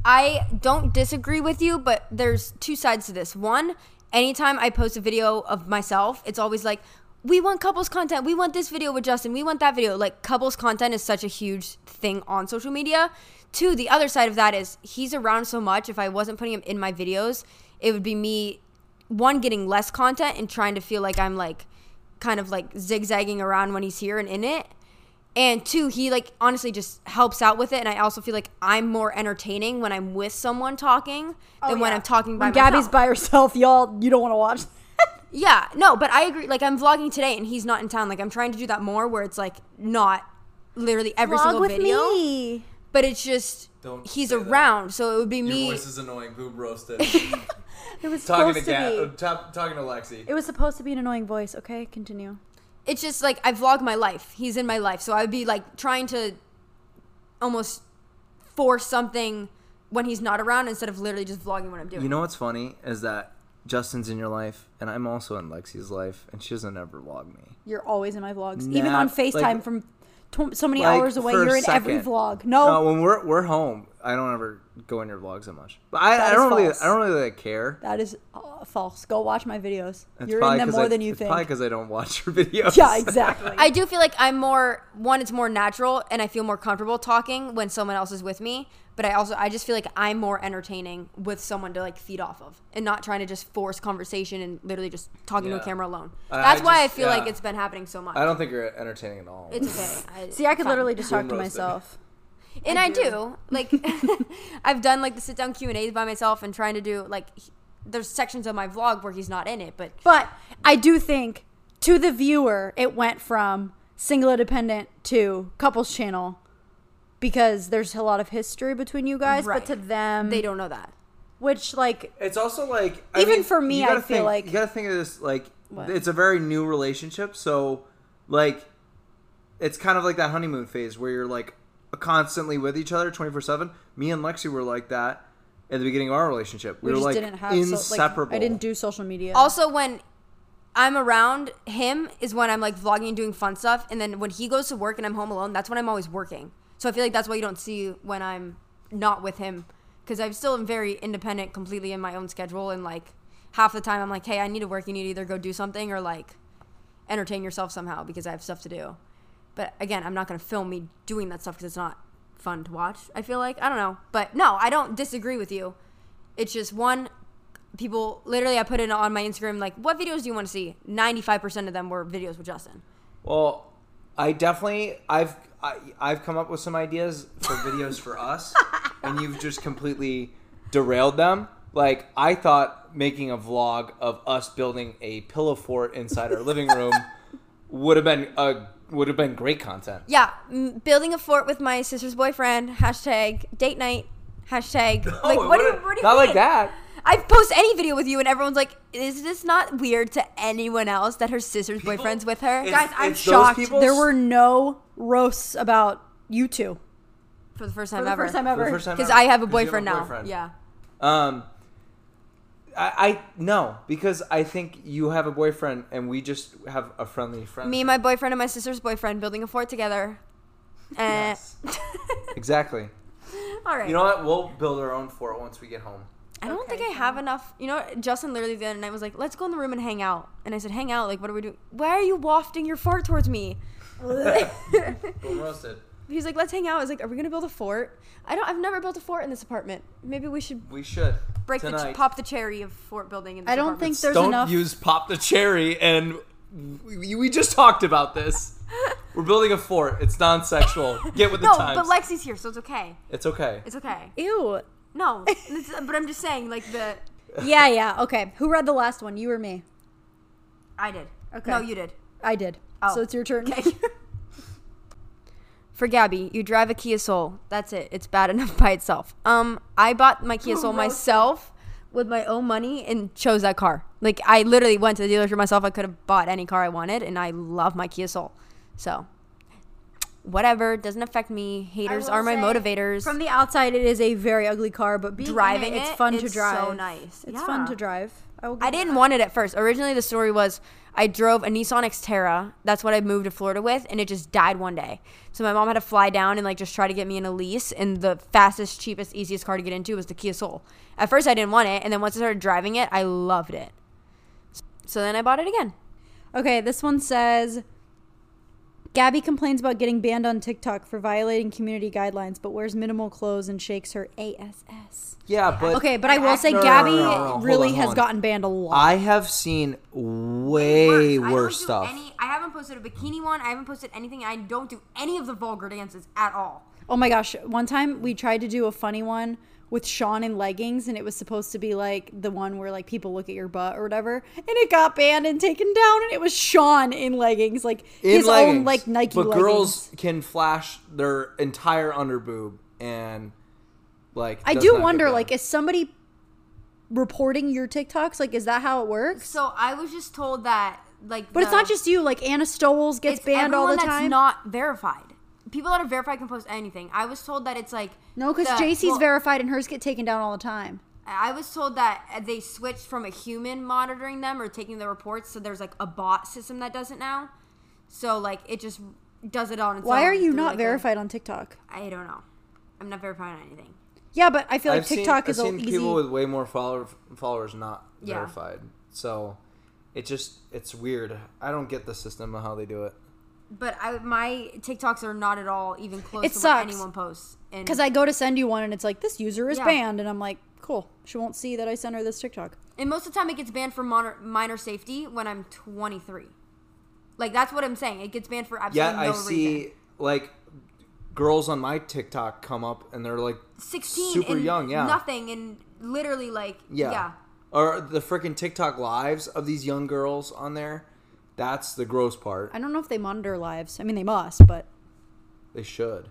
I don't disagree with you, but there's two sides to this. One, anytime I post a video of myself, it's always like, we want couples content. We want this video with Justin. We want that video. Like, couples content is such a huge thing on social media. Two, the other side of that is he's around so much. If I wasn't putting him in my videos, it would be me, one, getting less content and trying to feel like I'm like kind of like zigzagging around when he's here and in it. And two, he like honestly just helps out with it. And I also feel like I'm more entertaining when I'm with someone talking oh, than when I'm talking by When Gabby's by herself, y'all, you don't want to watch. yeah, no, but I agree. Like I'm vlogging today and he's not in town. Like I'm trying to do that more where it's like not literally every Vlog single with video, me. but it's just Don't he's say that. around. So it would be me. Voice is annoying. Boob roasted. It was talking supposed to to, be. uh, tap- talking to Lexi. It was supposed to be an annoying voice. Okay, continue. it's just like I vlog my life. He's in my life, so I would be like trying to almost force something when he's not around instead of literally just vlogging what I'm doing. You know what's funny is that Justin's in your life, and I'm also in Lexi's life, and she doesn't ever vlog me. You're always in my vlogs, even Nah, on Facetime like- from tw- so many Like, hours away. You're in every vlog. No, No, when we're we're home, I don't ever go in your vlogs that much. But I, That I don't really. I don't really like, care. that is uh, false. Go watch my videos. It's You're in them more I- than you it's think. Probably because I don't watch your videos. Yeah, exactly. I do feel like I'm more one. It's more natural, and I feel more comfortable talking when someone else is with me. But I also I just feel like I'm more entertaining with someone to like feed off of, and not trying to just force conversation and literally just talking to Yeah. a camera alone. I- That's I why I just- feel like it's been happening so much. I don't think you're entertaining at all. It's okay. I, See, I could fine. literally just talk to roasted. myself. and I do. Like I've done like the sit down Q and A's by myself and trying to do like there's sections of my vlog where he's not in it, but But I do think to the viewer, it went from single independent to couples channel because there's a lot of history between you guys. Right. But to them, they don't know that. Which like It's also like I Even mean, for me, you gotta I feel think- like- you gotta think of this like What? it's a very new relationship. So like it's kind of like that honeymoon phase where you're like constantly with each other 24 seven. Me and Lexi were like that at the beginning of our relationship. We, we, were just like didn't have so, inseparable. like, I didn't do social media. Also, when I'm around him is when I'm like vlogging and doing fun stuff, and then when he goes to work and I'm home alone, that's when I'm always working. So I feel like that's why you don't see when I'm not with him, because I'm still very independent, completely in my own schedule, and like half the time I'm like, hey, I need to work. You need to either go do something or like entertain yourself somehow because I have stuff to do. But again, I'm not gonna film me doing that stuff because it's not fun to watch. I feel like I don't know, but no, I don't disagree with you. It's just one people literally I put it on my Instagram like what videos do you want to see? 95% of them were videos with Justin. Well, I definitely I've I, I've come up with some ideas for videos for us, and you've just completely derailed them. Like I thought making a vlog of us building a pillow fort inside our living room would have been a would have been great content. Yeah, m- building a fort with my sister's boyfriend. Hashtag date night. Hashtag like No, it what do you what do you not like that. I post any video with you and everyone's like, is this not weird to anyone else that her sister's boyfriend's with her? It's- Guys, I'm shocked. There were no roasts about you two For the first for time the ever. first time ever. Because. I have a 'Cause you boyfriend now. boyfriend. Yeah. Um, I, I no because I think you have a boyfriend and we just have a friendly friend. Me and my boyfriend and my sister's boyfriend building a fort together. Eh. Yes. exactly. All right. You know what? We'll build our own fort once we get home. I don't Okay, think I have enough. You know, Justin literally the other night was like, "Let's go in the room and hang out." And I said, "Hang out? Like, what are we doing? Why are you wafting your fart towards me?" Roasted. He's like, "Let's hang out." I was like, "Are we gonna build a fort?" I don't. I've never built a fort in this apartment. Maybe we should We should break the tonight. ch- pop the cherry of fort building in this I don't apartment. think there's Don't enough. use pop the cherry and we, we just talked about this. We're building a fort. It's non-sexual. Get with the No, times. but Lexi's here, so it's okay. it's okay. It's okay. Ew. No, but I'm just saying, like the Yeah, yeah. Okay. Who read the last one? You or me? I did. Okay. No, you did. I did. Oh. So it's your turn. For Gabby, you drive a Kia Soul. That's it. It's bad enough by itself. Um, I bought my Kia Soul myself with my own money and chose that car. Like I literally went to the dealership myself. I could have bought any car I wanted, and I love my Kia Soul. So, whatever doesn't affect me. Haters are my motivators. From the outside, it is a very ugly car, but being Driving it, it's it, fun to it's drive. so nice. It's Yeah. fun to drive. I, I didn't that. want it at first. Originally, the story was I drove a Nissan Xterra. That's what I moved to Florida with, and it just died one day. So my mom had to fly down and like just try to get me in a lease. And the fastest, cheapest, easiest car to get into was the Kia Soul. At first, I didn't want it, and then once I started driving it, I loved it. So then I bought it again. Okay, this one says Gabby complains about getting banned on TikTok for violating community guidelines, but wears minimal clothes and shakes her ASS. Yeah, but Okay, but I will say No, Gabby no, no, no. Really on, has on. gotten banned a lot. I have seen way worse stuff. I haven't posted a bikini one. I haven't posted anything. I don't do any of the vulgar dances at all. Oh my gosh. One time we tried to do a funny one with Sean in leggings and it was supposed to be like the one where like people look at your butt or whatever and it got banned and taken down and it was Sean in leggings like In his leggings. own like Nike But leggings. girls can flash their entire underboob and like. I do wonder like is somebody reporting your TikToks like is that how it works? So I was just told that like. But it's not just you like Anna Stowles gets banned all the time. That's not verified. People that are verified can post anything. I was told that it's like no, cuz the- JC's well, verified and hers get taken down all the time. I was told that they switched from a human monitoring them or taking the reports, so there's like a bot system that does it now. So like it just does it on its Why own are you not like, a- verified on TikTok? I don't know. I'm not verified on anything. Yeah, but I feel like I've seen- TikTok I've is a seen easy people with way more follower, followers not Yeah. verified. So it just it's weird. I don't get the system of how they do it. But I, my TikToks are not at all even close It to sucks. what anyone posts. And Because I go to send you one and it's like, this user is Yeah. banned. And I'm like, cool. She won't see that I sent her this TikTok. and most of the time it gets banned for minor, minor safety when I'm 23. Like that's what I'm saying. It gets banned for absolutely Yeah, no I see reason. like girls on my TikTok come up and they're like 16 super and young, yeah. nothing and literally like Yeah. yeah. or the freaking TikTok lives of these young girls on there. That's the gross part. I don't know if they monitor lives. I mean, they must, but They should.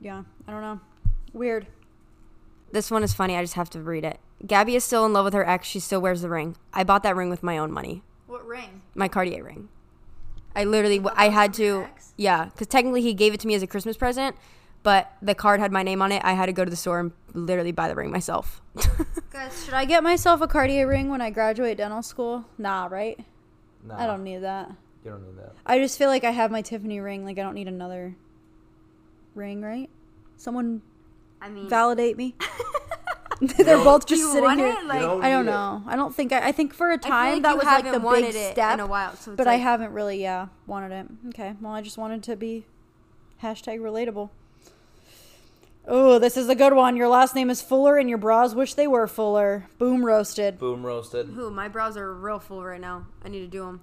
yeah, I don't know. Weird. This one is funny. I just have to read it. Gabby is still in love with her ex. She still wears the ring. I bought that ring with my own money. What ring? My Cartier ring. I literally, I had to, yeah, because technically he gave it to me as a Christmas present, but the card had my name on it. I had to go to the store and literally buy the ring myself. Guys, should I get myself a Cartier ring when I graduate dental school? Nah, right? Nah, I don't need that. You don't need that. I just feel like I have my Tiffany ring. Like I don't need another ring, right? Someone I mean, validate me. They're both just sitting here. Like, don't I don't need it. know. I don't think I. I think for a time like that was like the wanted big step in a while. So it's but I like- haven't really, yeah, wanted it. Okay, well, I just wanted to be hashtag relatable. Oh, this is a good one. Your last name is Fuller, and your bras wish they were fuller. Boom roasted. Boom roasted. Who? My brows are real full right now. I need to do them.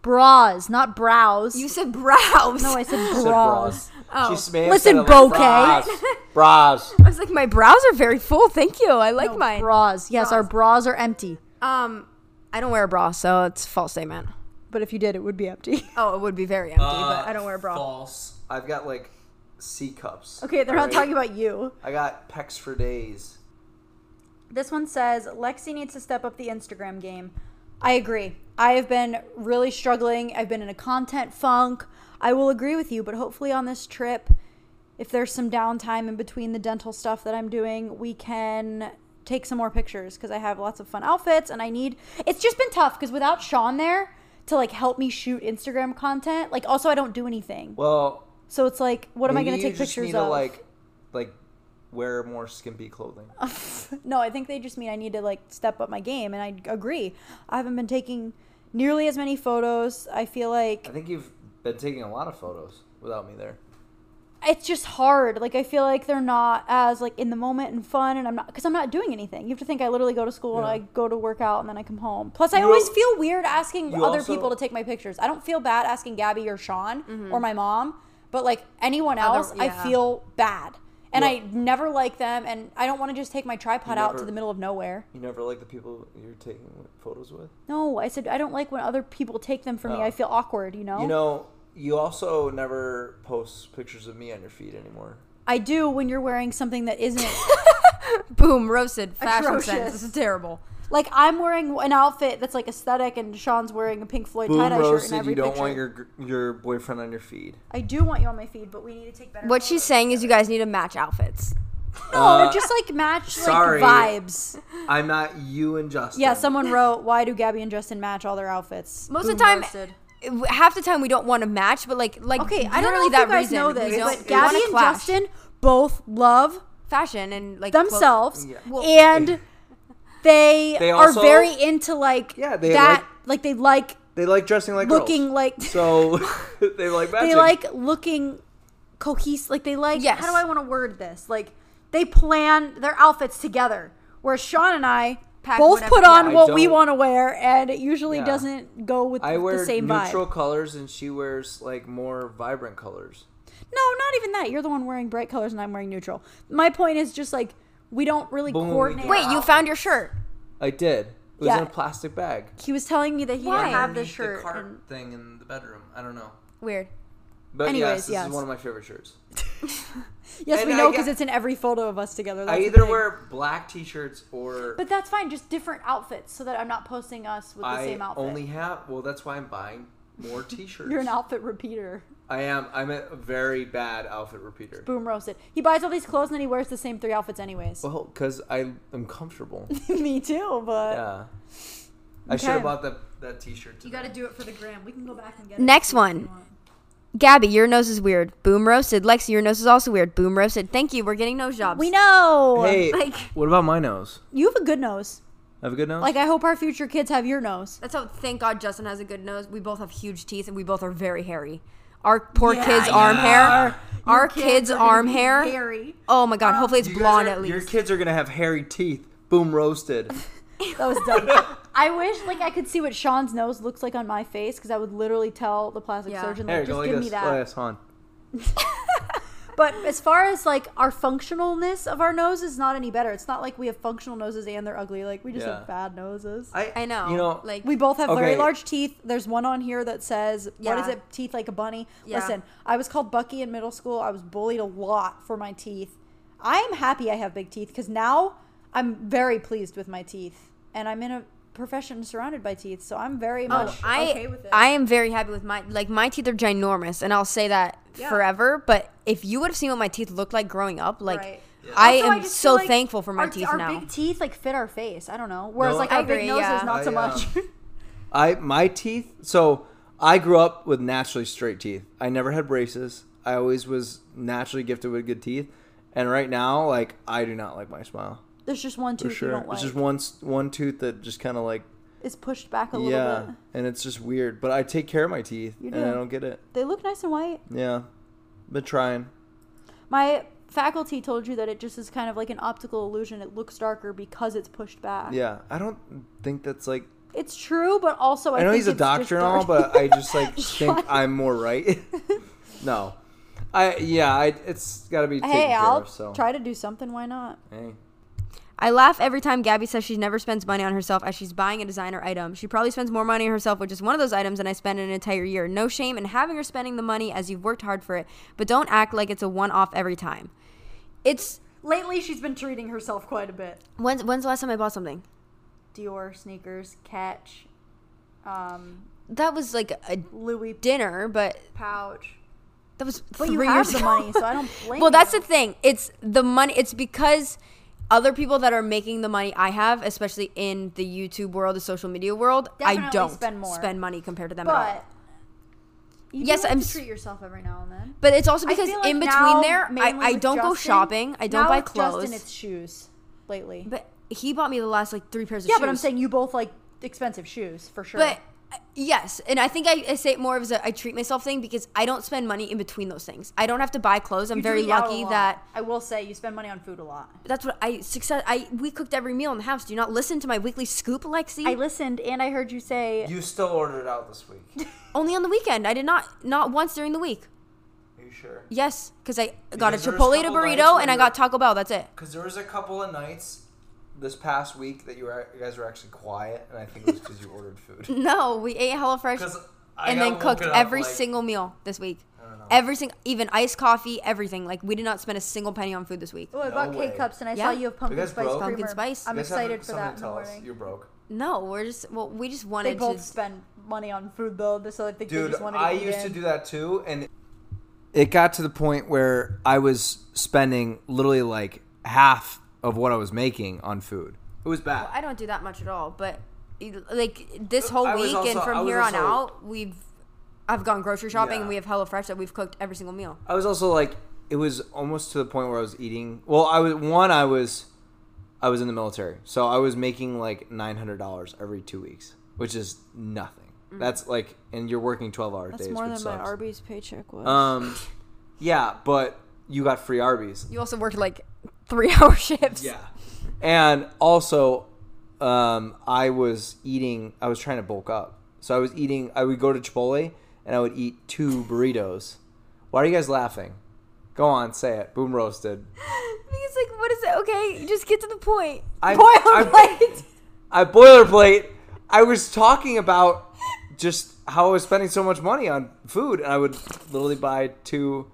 Bras, not brows. You said brows. no, I said Said bras. Oh. She may have Listen, said it like bouquet. Bras. bras. I was like, my brows are very full. Thank you. I like No, mine. Bras. Yes, our bras are empty. Um, I don't wear a bra, so it's a false statement. But if you did, it would be empty. Oh, it would be very empty, Uh, but I don't wear a bra. False. I've got like C cups. Okay, they're not talking about you. I got pecs for days. This one says Lexi needs to step up the Instagram game. I agree. I have been really struggling. I've been in a content funk. I will agree with you, but hopefully on this trip, if there's some downtime in between the dental stuff that I'm doing, we can take some more pictures because I have lots of fun outfits and I need. It's just been tough because without Sean there to like help me shoot Instagram content, like also I don't do anything. Well, So it's like, what am I going to take pictures need of? Like, like, wear more skimpy clothing. no, I think they just mean I need to like step up my game, and I agree. I haven't been taking nearly as many photos. I feel like I think you've been taking a lot of photos without me there. it's just hard. Like I feel like they're not as like in the moment and fun, and I'm not because I'm not doing anything. You have to think I literally go to school and I go to work out and then I come home. Plus, I You always feel weird asking other also- people to take my pictures. I don't feel bad asking Gabby or Sean mm-hmm. or my mom, but like anyone Other- else, I feel bad. And You- I never like them, and I don't want to just take my tripod You out to the middle of nowhere. You never like the people you're taking photos with. No, I said I don't like when other people take them for me. Oh. I feel awkward, you know? You know, you also never post pictures of me on your feed anymore. I do when you're wearing something that isn't Boom, roasted. Fashion Atrocious. sense. This is terrible. Like I'm wearing an outfit that's like aesthetic and Sean's wearing a Pink Floyd tie-dye shirt in roasted. every You don't picture. want your your boyfriend on your feed. I do want you on my feed, but we need to take better What she's saying is you guys need to match outfits. No, Uh, just like match sorry. like vibes. I'm not you and Justin. Yeah, someone wrote, "Why do Gabby and Justin match all their outfits?" Most of the time, roasted. half the time we don't want to match, but like like Okay, I don't know if that you guys reason, know this, don't- but Gabby and. Justin both love fashion and like themselves Yeah. Well- and they, They are very into like Yeah, they that like, they like They like dressing like looking girls. like So they like matching. they like looking cohesive like they like Yes. how do i want to word this like they plan their outfits together whereas sean and i Pack both whatever- put on yeah. I what we want to wear and it usually Yeah. doesn't go with I wear the same neutral vibe colors and she wears like more vibrant colors. no not even that you're the one wearing bright colors and i'm wearing neutral my point is just like we don't really But when we coordinate Wait, you found your shirt. I did. It was Yeah. in a plastic bag. he was telling me that he Why? didn't have the Underneath shirt cart and- thing in the bedroom. I don't know. Weird. But Anyways, yes, this yes. is one of my favorite shirts. yes And we I know get- because it's in every photo of us together I that's the either thing. wear black t-shirts or but that's fine just different outfits so that i'm not posting us with the I same outfit only have. Well, that's why I'm buying more t-shirts. you're an outfit repeater I am. I'm a very bad outfit repeater. boom roasted. He buys all these clothes and then he wears the same three outfits anyways. Well, because I am comfortable. Me too, but yeah. I should have bought that that t-shirt. Too. You got to do it for the gram. We can go back and get it. Next one. Gabby, your nose is weird. Boom roasted. Lexi, your nose is also weird. Boom roasted. Thank you. We're getting nose jobs. We know. Hey, Like- what about my nose? You have a good nose. I have a good nose. Like I hope our future kids have your nose. That's how. Thank God Justin has a good nose. We both have huge teeth, and we both are very hairy. Our poor kids' arm hair. Our kids' arm hair. Hairy. Oh my God. Hopefully it's You blonde are- at least. Your kids are gonna have hairy teeth. Boom roasted. That was dumb. I wish like I could see what Sean's nose looks like on my face because I would literally tell the plastic Yeah. surgeon like go just like give this. me Go that. like this, hon. But as far as like our functionalness of our nose is not any better. It's not like we have functional noses and they're ugly. Like we just Yeah. have bad noses. I know. You know, like we both have very large teeth. There's one on here that says, "What is it? Teeth like a bunny." Yeah. Listen, I was called Bucky in middle school. I was bullied a lot for my teeth. I am happy I have big teeth because now I'm very pleased with my teeth, and I'm in a profession surrounded by teeth, so I'm very Oh, much I okay with it. I am very happy with my like my teeth are ginormous, and I'll say that Yeah. forever. But if you would have seen what my teeth looked like growing up, like Right. I Also, am just so like thankful for my our, teeth our now. big teeth like fit our face. I don't know. Whereas No, like I our big agree, noses, yeah. not so I, uh, much. I my teeth. So I grew up with naturally straight teeth. I never had braces. I always was naturally gifted with good teeth. And right now, like I do not like my smile There's just one tooth you don't like. It's just one one tooth that just kind of like It's pushed back a little yeah, bit. and it's just weird. But I take care of my teeth, You and I do. don't get it. They look nice and white. Yeah, been trying. My faculty told you that it just is kind of like an optical illusion. It looks darker because it's pushed back. Yeah, I don't think that's like. It's true, but also I, I, know think he's a doctor and all, but I just like think I'm more right. no, I yeah, I it's got to be taken hey, I'll of. So try to do something. Why not? hey. I laugh every time Gabby says she never spends money on herself as she's buying a designer item. She probably spends more money on herself with just one of those items than I spend in an entire year. No shame in having her spending the money as you've worked hard for it, but don't act like it's a one off every time. It's Lately, she's been treating herself quite a bit. when's when's the last time I bought something? Dior sneakers, Catch, um, That was like a Louis dinner, but pouch. that was But three you have years the money, so I don't blame well, that's the thing. It's the money. It's because other people that are making the money I have, especially in the YouTube world, the social media world, I don't spend more. spend money compared to them at all. But you Yes, I'm treat yourself every now and then. But it's also because like in between there, I, I don't go shopping. I don't buy clothes. Justin, it's shoes lately. but he bought me the last like three pairs of yeah, shoes. Yeah, but I'm saying you both like expensive shoes for sure. But yes, and I think I, I say it more as a I treat myself thing because I don't spend money in between those things. I don't have to buy clothes. I'm You very eat out a lucky that I will say you spend money on food a lot. that's what I success. I we cooked every meal in the house. Do you not listen to my weekly scoop, Lexi? I listened and I heard you say You still ordered it out this week. Only on the weekend. I did not not once during the week. Are you sure? Yes, because I got a Because a Chipotle to couple nights burrito and I got Taco Bell. That's it. Because there was a couple of nights this past week that you were you guys were actually quiet, and I think it was because you ordered food. No, we ate HelloFresh 'Cause I and then cooked up, every like- single meal this week. I don't know. Every single, even iced coffee, everything. Like we did not spend a single penny on food this week. Oh, I No bought way. K cups and I Yeah. saw you have pumpkin guys spice broke? creamer. Pumpkin spice. I'm You guys have excited for that to in the tell us. You're broke. No, we're just well, we just wanted They both to. spend money on food though, so I think they Dude, just wanted to I eat used to do that too, and it got to the point where I was spending literally like half of what I was making on food. It was bad. I don't do that much at all, but like this whole I week also- and from was here on also- out, we've I've gone grocery shopping Yeah. and we have HelloFresh that we've cooked every single meal. I was also like, it was almost to the point where I was eating. Well, I was one. I was, I was in the military, so I was making like nine hundred dollars every two weeks, which is nothing. That's like, and you're working twelve hour Mm. That's days. more which than my sucks. Arby's paycheck was. Um, yeah, but you got free Arby's. You also worked like three hour shifts. Yeah. And also, um, I was eating, I was trying to bulk up. So I was eating, I would go to Chipotle and I would eat two burritos. Why are you guys laughing? Go on, say it. Boom roasted. Because like, what is it? Okay, just get to the point. I, Boilerplate. I, I boilerplate. I was talking about just how I was spending so much money on food, and I would literally buy two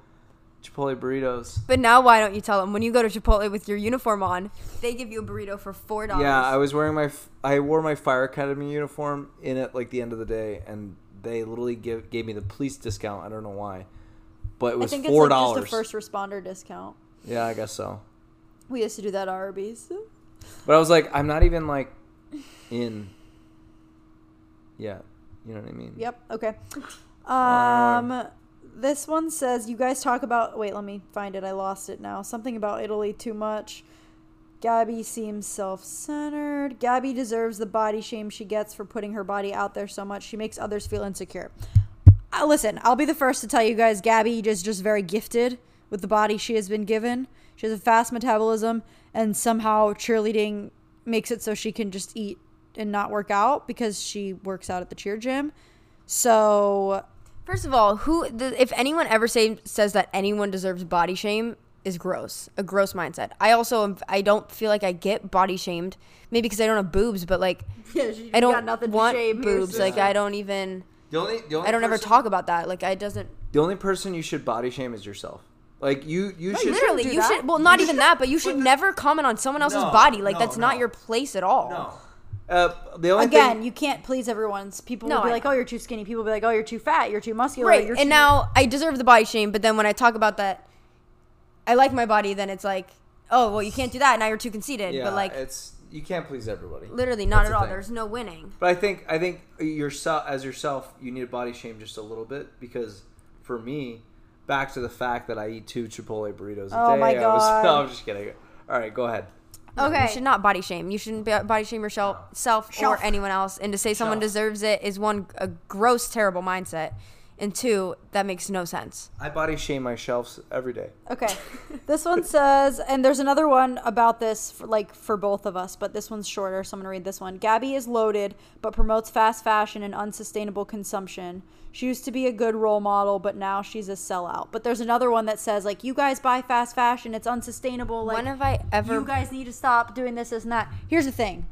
Chipotle burritos. But now, why don't you tell them when you go to Chipotle with your uniform on, they give you a burrito for four dollars? Yeah, I was wearing my f- I wore my fire academy uniform in it like the end of the day, and they literally give gave me the police discount. I don't know why, but it I was think four it's like dollars. just a first responder discount. yeah, I guess so. We used to do that at Arby's. But I was like, I'm not even like in. Yeah, you know what I mean. Yep. Okay. Um, this one says you guys talk about. Wait, let me find it. I lost it now. Something about Italy too much. Gabby seems self-centered. Gabby deserves the body shame she gets for putting her body out there so much. She makes others feel insecure. Uh, listen, I'll be the first to tell you guys Gabby is just very gifted with the body she has been given. She has a fast metabolism, and somehow cheerleading makes it so she can just eat and not work out because she works out at the cheer gym. So First of all, who the, if anyone ever say, says that anyone deserves body shame is gross. A gross mindset. I also am, I don't feel like I get body shamed. Maybe because I don't have boobs, but like I don't want boobs. Like I don't even The only, the only I don't ever talk about that. Like I doesn't The only person you should body shame is yourself. Like you, you should literally do you that. should well not even that, but you should but the- never comment on someone else's No, body. Like no, that's not your place at all. No. Uh, the only Again, thing, you can't please everyone's. People No, will be I like, know. "Oh, you're too skinny." People will be like, "Oh, you're too fat. You're too muscular." Right. You're And too- now I deserve the body shame, but then when I talk about that I like my body, then it's like, oh well you can't do that, now you're too conceited. yeah, but like it's you can't please everybody. literally not That's at the all. thing. There's no winning. But I think I think yourself as yourself, you need to body shame just a little bit because for me, back to the fact that I eat two Chipotle burritos a Oh day. my I was, God. no, I'm just kidding. All right, go ahead. Okay. You should not body shame. You shouldn't body shame yourself self or anyone else. And to say someone deserves it is one a gross, terrible mindset. And two, that makes no sense. I body shame my shelves every day. Okay. this one says, and there's another one about this, for, like for both of us, but this one's shorter, so I'm gonna read this one. Gabby is loaded, but promotes fast fashion and unsustainable consumption. She used to be a good role model, but now she's a sellout. But there's another one that says, like, you guys buy fast fashion, it's unsustainable. Like, when have I ever? you guys need to stop doing this, this, and that. Here's the thing.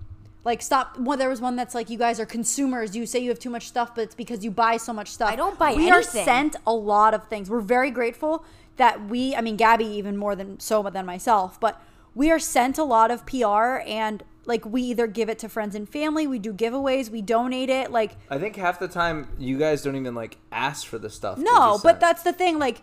Like stop. Well, there was one that's like you guys are consumers. You say you have too much stuff, but it's because you buy so much stuff. I don't buy We anything. are sent a lot of things. We're very grateful that we. I mean, Gabby even more than Soma than myself, but we are sent a lot of PR and like we either give it to friends and family, we do giveaways, we donate it. Like I think half the time you guys don't even like ask for the stuff. no, but that's the thing. Like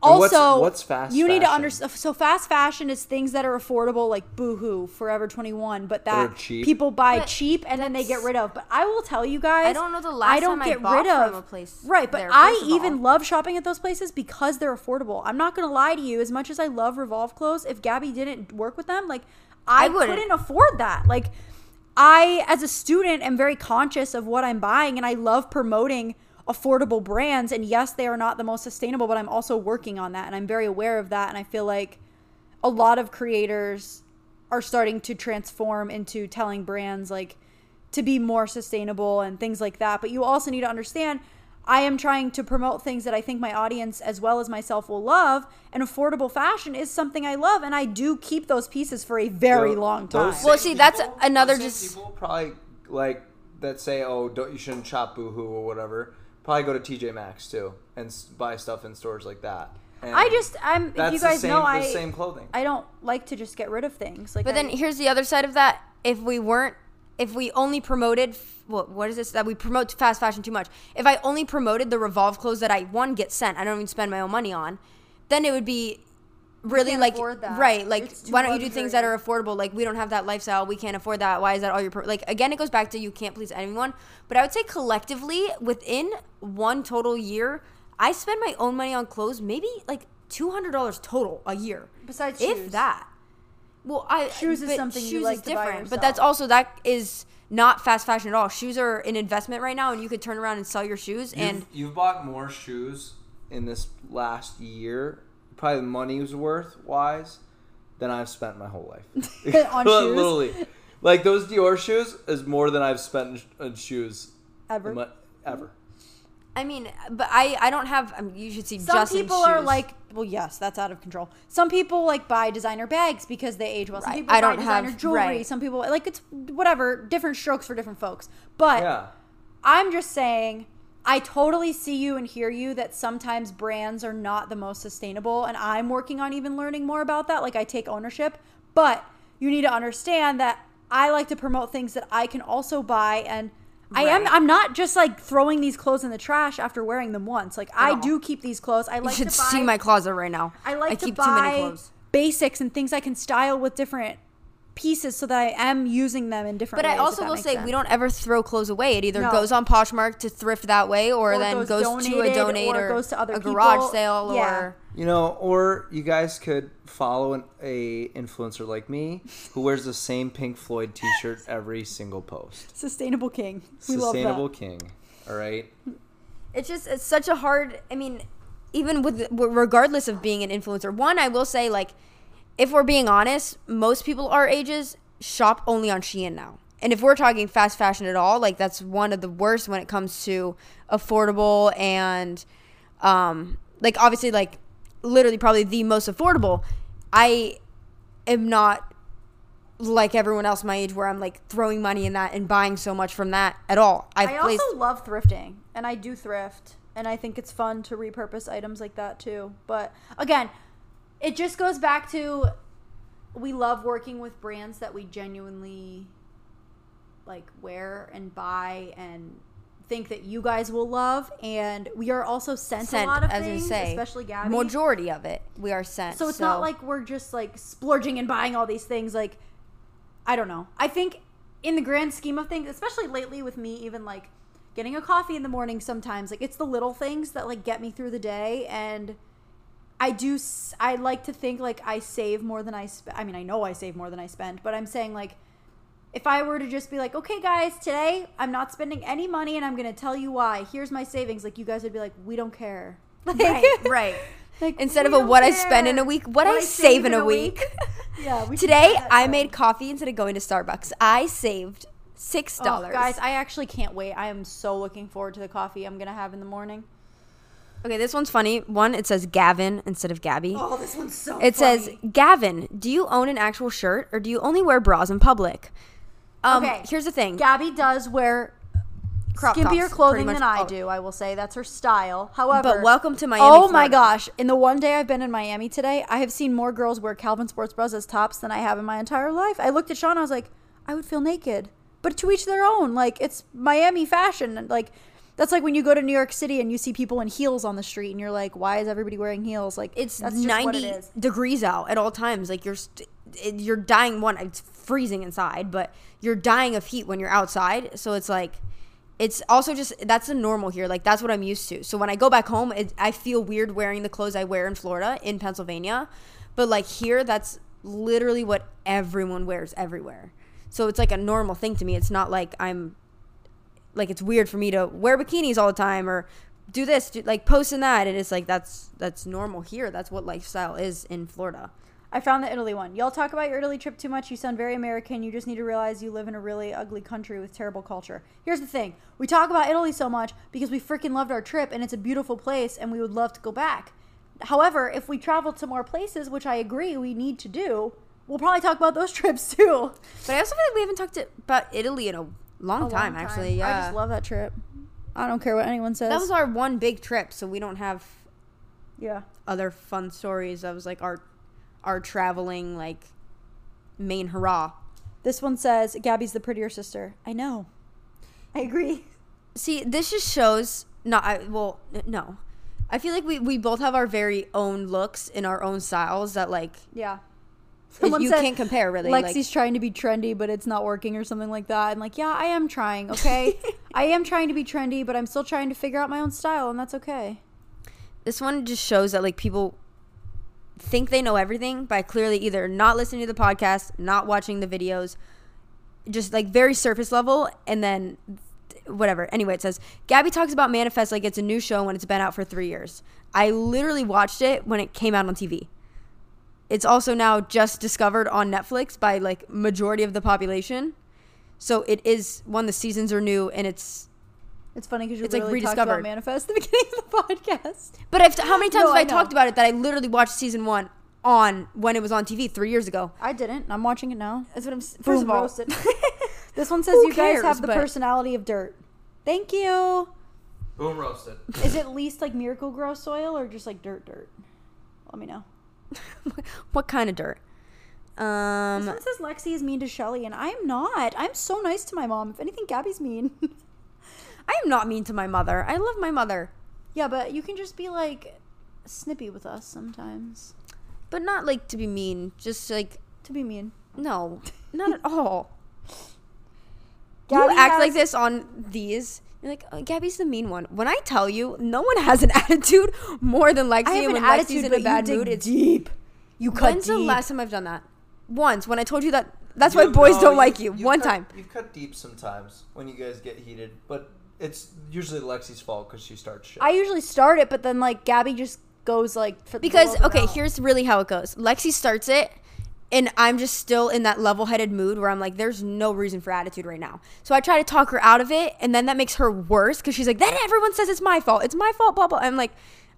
And what's- also, what's fast You need to understand. So fast fashion is things that are affordable, like Boohoo, Forever Twenty One, but That cheap. people buy But cheap and then they get rid of. But I will tell you guys, I don't know the last I don't time I get bought rid of from a place right. But there, I even love shopping at those places because they're affordable. I'm not gonna lie to you. As much as I love Revolve clothes, if Gabby didn't work with them, like I, I wouldn't. couldn't afford that. Like I, as a student, am very conscious of what I'm buying, and I love promoting affordable brands. And yes, they are not the most sustainable, but I'm also working on that, and I'm very aware of that. And I feel like a lot of creators are starting to transform into telling brands like to be more sustainable and things like that. But you also need to understand. I am trying to promote things that I think my audience as well as myself will love, and affordable fashion is something I love, and I do keep those pieces for a very Tho- long time. Well, same see, that's another just- people probably like that say, "Oh, don't you shouldn't shop Boohoo or whatever." Probably go to TJ Maxx too and buy stuff in stores like that. And I just I'm that's you guys the same, know the same clothing. I don't like to just get rid of things. Like But then here's the other side of that. If we weren't, if we only promoted, what what is this that we promote fast fashion too much? If I only promoted the Revolve clothes that I one get sent, I don't even spend my own money on, then it would be really can't like that. right. Like why don't you do things that are affordable? Like we don't have that lifestyle, we can't afford that. Why is that all your pro- like? Again, it goes back to you can't please anyone. But I would say collectively within one total year, I spend my own money on clothes, maybe like two hundred dollars total a year. Besides if that. Well, I Shoes is but something you shoes like is to buy different, but that's also that is not fast fashion at all. Shoes are an investment right now, and you could turn around and sell your shoes. And you've, you've bought more shoes in this last year, probably the money was worth wise, than I've spent my whole life. On shoes? Literally, like those Dior shoes is more than I've spent on shoes ever. my- ever. I mean, but I I don't have. I mean, you should see Some Justin's people are shoes. like, well, yes, that's out of control. Some people like buy designer bags because they age well. Some Right. people I buy don't designer have- jewelry. right. Some people like it's whatever, different strokes for different folks. But Yeah. I'm just saying, I totally see you and hear you that sometimes brands are not the most sustainable, and I'm working on even learning more about that. Like I take ownership, but you need to understand that I like to promote things that I can also buy and. I am. I'm not just like throwing these clothes in the trash after wearing them once. Like I do keep these clothes. I you should to buy. see my closet right now. I like I to keep buy too many clothes. basics and things I can style with different pieces so that I am using them in different But ways. I also will say sense. we don't ever throw clothes away. It either No. goes on Poshmark to thrift that way, or, Or then goes goes, to a donated, donate or or, goes to other a garage sale Yeah. or You know, or you guys could follow an a influencer like me who wears the same Pink Floyd T-shirt every single post. Sustainable King. We Sustainable love that. King. All right. it's just it's such a hard i mean even with regardless of being an influencer one i will say like if we're being honest most people our ages shop only on shein now and if we're talking fast fashion at all, like that's one of the worst when it comes to affordable and um like obviously like literally probably the most affordable. I am not like everyone else my age where I'm like throwing money in that and buying so much from that at all. I've I placed also love thrifting, and I do thrift, and I think it's fun to repurpose items like that too. But again, it just goes back to we love working with brands that we genuinely like wear and buy and think that you guys will love, and we are also sent, sent a lot of as things, say. especially Gabby. Majority of it we are sent. So it's not like we're just like splurging and buying all these things. Like, I don't know. I think in the grand scheme of things, especially lately with me, even like getting a coffee in the morning sometimes, like it's the little things that like get me through the day. And I do, I like to think like I save more than I spend. I mean, I know I save more than I spend, but I'm saying like, if I were to just be like, okay, guys, today I'm not spending any money and I'm going to tell you why. Here's my savings. Like, you guys would be like, we don't care. Like, right, right. like, Instead of a what I spend in a week, what, I save in a week. Yeah, we Today I made coffee instead of going to Starbucks. I saved six oh, dollars. guys, I actually can't wait. I am so looking forward to the coffee I'm gonna have in the morning. Okay, this one's funny. One, it says Gavin instead of Gabby. Oh, this one's so. it says Gavin. Do you own an actual shirt or do you only wear bras in public? Um, Okay, Here's the thing. Gabby does wear Crop skimpier tops, clothing than I do. I will say that's her style. However, But welcome to Miami. oh my gosh! In the one day I've been in Miami today, I have seen more girls wear Calvin sports bras as tops than I have in my entire life. I looked at Sean. I was like, I would feel naked, but to each their own. Like it's Miami fashion. and, Like that's like when you go to New York City and you see people in heels on the street, and you're like, why is everybody wearing heels? Like It's that's just what it 90 degrees out at all times. Like you're st- you're dying one it's freezing inside, but you're dying of heat when you're outside. So it's like it's also just that's the normal here. Like that's what I'm used to. So when I go back home, it, I feel weird wearing the clothes I wear in Florida, in Pennsylvania. But like here that's literally what everyone wears everywhere. So it's like a normal thing to me. It's not like I'm like it's weird for me to wear bikinis all the time or do this do, like post and that and it's like that's that's normal here that's what lifestyle is in florida I found the Italy one. Y'all talk about your Italy trip too much. You sound very American. You just need to realize you live in a really ugly country with terrible culture. Here's the thing we talk about Italy so much because we freaking loved our trip and it's a beautiful place and we would love to go back. However, if we travel to more places, which I agree we need to do, we'll probably talk about those trips too. but i also feel like we haven't talked about italy in a long, time long actually Yeah. I just love that trip. I don't care what anyone says. that was our one big trip so we don't have yeah. other fun stories that was like our our traveling like main hurrah This one says Gabby's the prettier sister. I know. I agree. see this just shows no i well no i feel like we, we both have our very own looks in our own styles that like Yeah. You can't compare really like- Lexi's trying to be trendy, but it's not working or something like that. And like, yeah, I am trying. Okay, I am trying to be trendy, but I'm still trying to figure out my own style, and that's okay. this one just shows that like people think they know everything by clearly either not listening to the podcast, not watching the videos, just like very surface level, and then whatever. Anyway, it says Gabby talks about Manifest like it's a new show when it's been out for three years. I literally watched it when it came out on TV. It's also now just discovered on Netflix by like majority of the population. So it is one the seasons are new and it's It's funny because you It's, like, literally talked about rediscovered. Manifest at the beginning of the podcast. But I've, how many times No, have I, I talked about it that I literally watched season one on when it was on TV three years ago? I didn't. I'm watching it now. That's what I'm. First Boom, of all, roasted. this one says Who you guys have the but- personality of dirt. Thank you. Boom roasted. Is it least like Miracle-Gro soil or just like dirt dirt? Let me know. what kind of dirt? This Um, one says Lexi is mean to Shelly, and I'm not. I'm so nice to my mom. If anything, Gabby's mean. I am not mean to my mother. I love my mother, yeah, but you can just be like snippy with us sometimes. but not like to be mean. Just like To be mean. no, not at all. Gabby you act has- like this on these. You're like, oh, Gabby's the mean one. When I tell you, no one has an attitude more than Lexi. I have and an when Lexi's attitude, in a bad you mood, it's deep. You cut When's deep. the last time I've done that? Once when I told you that. That's why boys don't like you. One cut, time. You've cut deep sometimes when you guys get heated, but it's usually Lexi's fault because she starts shit. I usually start it, but then like Gabby just goes like for Because blows okay, out. here's really how it goes. Lexi starts it, and I'm just still in that level-headed mood where I'm like, there's no reason for attitude right now. So I try to talk her out of it, and then that makes her worse because she's like, then everyone says it's my fault. It's my fault. Blah blah. I'm like,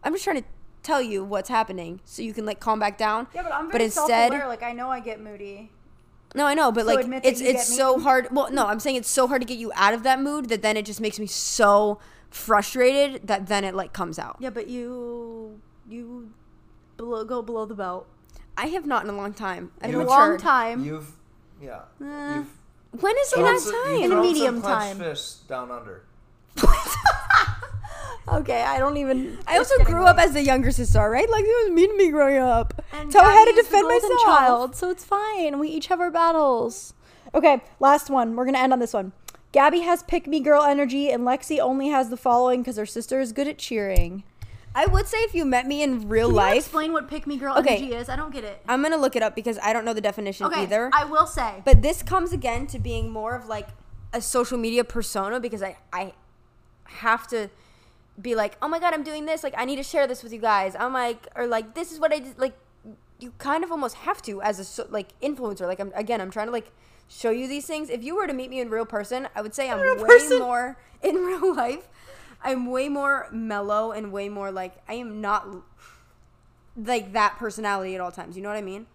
I'm just trying to tell you what's happening so you can like calm back down. Yeah, but I'm But very instead- self-aware. Like I know I get moody. No, I know, but So like it's it's so me? hard. Well, no, I'm saying it's so hard to get you out of that mood that then it just makes me so frustrated that then it like comes out. Yeah, but you you below, go below the belt. I have not in a long time. I've In a You've- long matured. time. You've yeah. Eh. You've When is the thrown last some- time? you've In a thrown some medium clenched time. fists down under. Okay, I don't even. I also grew up as the younger sister, right? Like it was mean to me growing up. And so I had to Gabby is the defend golden myself. child, so it's fine. We each have our battles. Okay, last one. We're gonna end on this one. Gabby has pick me girl energy, and Lexi only has the following because her sister is good at cheering. I would say if you met me in real Can you life, explain what pick me girl Okay. energy is? I don't get it. I'm gonna look it up because I don't know the definition Okay, either. I will say. But this comes again to being more of like a social media persona because I I have to be like, oh my god, I'm doing this. Like I need to share this with you guys. I'm like, or like this is what I did. Like you kind of almost have to as a so, like influencer. Like I'm again, I'm trying to like show you these things. If you were to meet me in real person, I would say I'm way person? more in real life. I'm way more mellow and way more like I am not like that personality at all times. You know what I mean?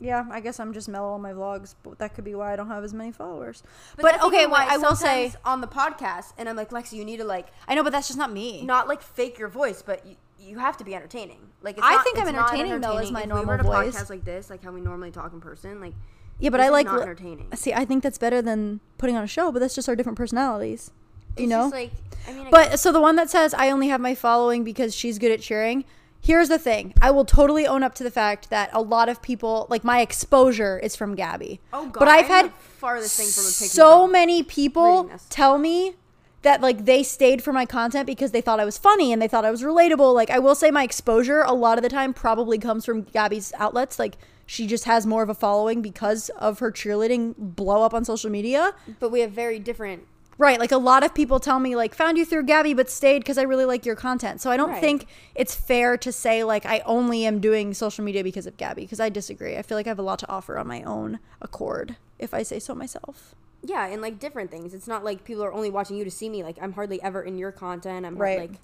Yeah, I guess I'm just mellow on my vlogs, but that could be why I don't have as many followers. But, But, okay, why I will say, on the podcast, and I'm like, Lexi, you need to like I know, but that's just not me. not like fake your voice, but you, you have to be entertaining. Like it's I not- think I'm not entertaining, though, as my If normal we were to voice. podcast like this, like how we normally talk in person, like yeah, but I like not entertaining. See, I think that's better than putting on a show, but that's just our different personalities. You know? just like I mean, I But so the one that says I only have my following because she's good at cheering. Here's the thing. I will totally own up to the fact that a lot of people like my exposure is from Gabby. oh god, but I've I'm had the farthest thing from a pick so many people tell me that like they stayed for my content because they thought I was funny and they thought I was relatable. Like I will say my exposure a lot of the time probably comes from Gabby's outlets. Like she just has more of a following because of her cheerleading blow up on social media. But we have very different. Right. Like a lot of people tell me, like, found you through Gabby, but stayed because I really like your content. So I don't Right. think it's fair to say, like, I only am doing social media because of Gabby, because I disagree. I feel like I have a lot to offer on my own accord, if I say so myself. Yeah, and like different things. It's not like people are only watching you to see me. Like I'm hardly ever in your content. I'm Right. like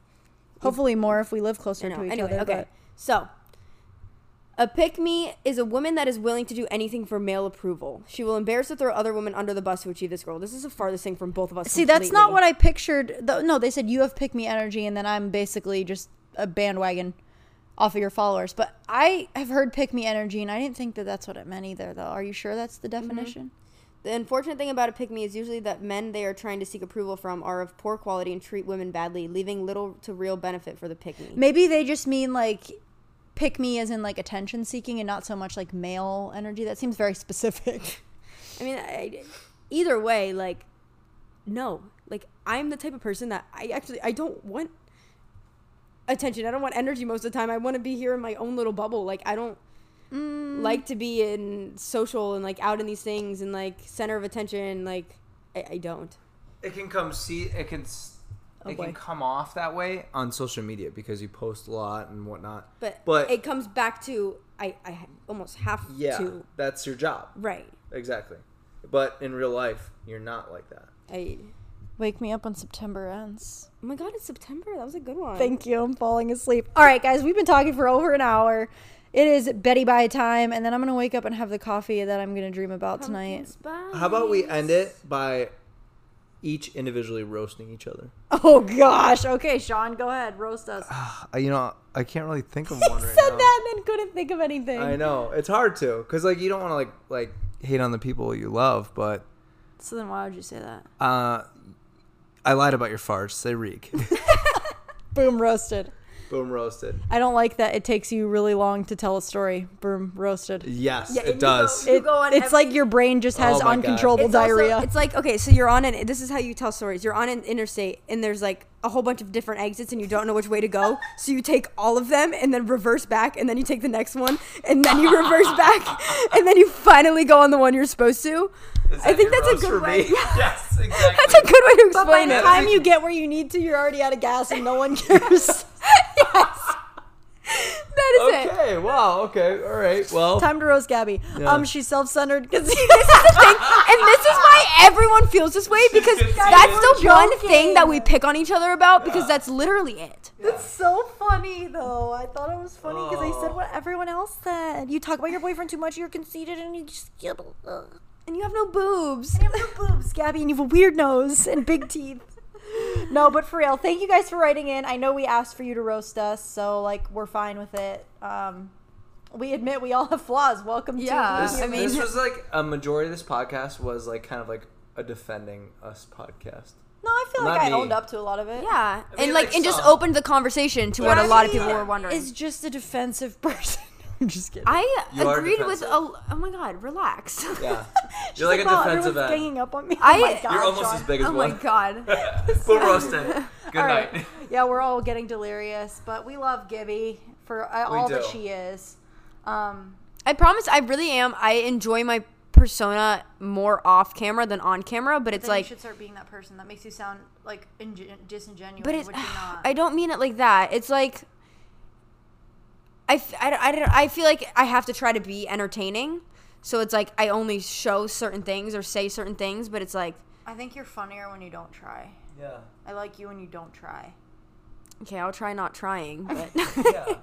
Hopefully, more if we live closer to each Anyway, other. okay. but- So, a pick me is a woman that is willing to do anything for male approval. She will embarrass or throw other women under the bus to achieve this goal. This is the farthest thing from both of us. See, that's not what I pictured. Though, no, they said you have pick me energy, and then I'm basically just a bandwagon off of your followers. But I have heard pick me energy, and I didn't think that that's what it meant either, though. Are you sure that's the mm-hmm. definition? The unfortunate thing about a pick me is usually that men they are trying to seek approval from are of poor quality and treat women badly, leaving little to real benefit for the pick me. Maybe they just mean like pick me as in like attention seeking and not so much like male energy. That seems very specific. I mean, I, either way, like, no, like I'm the type of person that I actually I don't want attention. I don't want energy most of the time. I want to be here in my own little bubble. Like I don't mm. like to be in social and like out in these things and like center of attention. Like I, I don't. It can come see it can s- Oh, it boy. can come off that way on social media because you post a lot and whatnot. But But- it comes back to I I almost have Yeah, to that's your job. right. Exactly. But in real life, you're not like that. I Wake me up when September ends. oh my god, it's September. That was a good one. Thank you. I'm falling asleep. All right, guys, we've been talking for over an hour. It is Betty by time, and then I'm gonna wake up and have the coffee that I'm gonna dream about tonight. How about we end it by each individually roasting each other? Oh gosh. Okay, Sean, go ahead, roast us. Uh, you know, I can't really think of one right Said now. that and then couldn't think of anything. I know it's hard to, cause like you don't want to like like hate on the people you love, but So then why would you say that? uh, I lied about your farts. They reek. Boom, roasted. Boom, roasted. I don't like that it takes you really long to tell a story. Boom, roasted. Yes, Yeah, and it you does. go- It, go on it's ev- like your brain just has Oh my God. uncontrollable It's also- diarrhea. it's like okay, so you're on an. This is how you tell stories. You're on an interstate, and there's like a whole bunch of different exits, and you don't know which way to go. So you take all of them, and then reverse back, and then you take the next one, and then you reverse back, and then you finally go on the one you're supposed to. I think that's a good way. yes, exactly. That's a good way to but by explain the it. time you get where you need to, you're already out of gas and no one cares. That is it? Okay. Wow. Okay. All right. Well. Time to roast Gabby. Yeah. Um, she's self-centered because this is the thing, and this is why everyone feels this way because that's the we're one thing that we pick on each other about because that's literally it. That's so funny though. I thought it was funny because I said what everyone else said. You talk about your boyfriend too much, you're conceited, and you just. And you have no boobs. You have no boobs, Gabby, and you have a weird nose and big teeth. No, but for real, thank you guys for writing in. I know we asked for you to roast us, so like we're fine with it. Um, we admit we all have flaws. Welcome Yeah, to. This, I mean- this was like a majority of this podcast was like kind of like a defending us podcast. No, I feel Not like I me. owned up to a lot of it. Yeah, mean, and like, like and just opened the conversation to what a lot of people were wondering. Is just a defensive person. I'm just kidding. I You are agreed with. defensive. A, oh my god, relax. Yeah. She's You're like, "Wow, a defensive everyone's end. ganging up on me. I- oh my god, You're almost Sean. as big as oh my one. god. Full roasted. Good All night. right. Yeah, we're all getting delirious, but we love Gibby for uh, We all that do. she is. Um, I promise, I really am. I enjoy my persona more off camera than on camera, but it's then you like. should start being that person. That makes you sound like ingen- disingenuous, But it's, which you're not. I don't mean it like that. It's like I, f- I, I, don't- I feel like I have to try to be entertaining. So it's like I only show certain things or say certain things, but it's like I think you're funnier when you don't try. Yeah. I like you when you don't try. okay, I'll try not trying, but Yeah.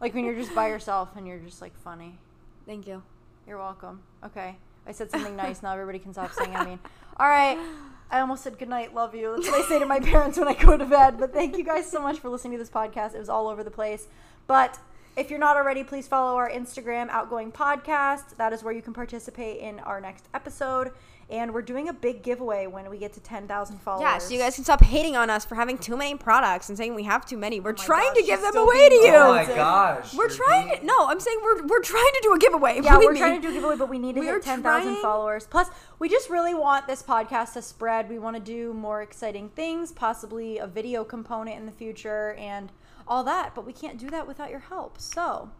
Like when you're just by yourself and you're just like funny. thank you. You're welcome. Okay. I said something nice. Now everybody can stop saying I mean. All right. I almost said goodnight, love you. That's what I say to my parents when I go to bed. But thank you guys so much for listening to this podcast. It was all over the place. But if you're not already, please follow our Instagram, Outgoing Podcast. That is where you can participate in our next episode. And we're doing a big giveaway when we get to 10,000 followers. Yeah, so you guys can stop hating on us for having too many products and saying we have too many. We're oh my trying gosh, to give them away to you. Oh my We're gosh. We're trying being- to, no, I'm saying we're we're trying to do a giveaway. Yeah, we're me. trying to do a giveaway, but we need to We hit 10,000 trying- followers. Plus, we just really want this podcast to spread. We want to do more exciting things, possibly a video component in the future and all that, but we can't do that without your help. So,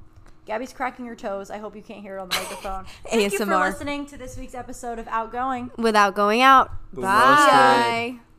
Gabby's cracking her toes. I hope you can't hear it on the microphone. Thank you for listening to this week's episode of Outgoing. without going out. Boom Bye. roasted.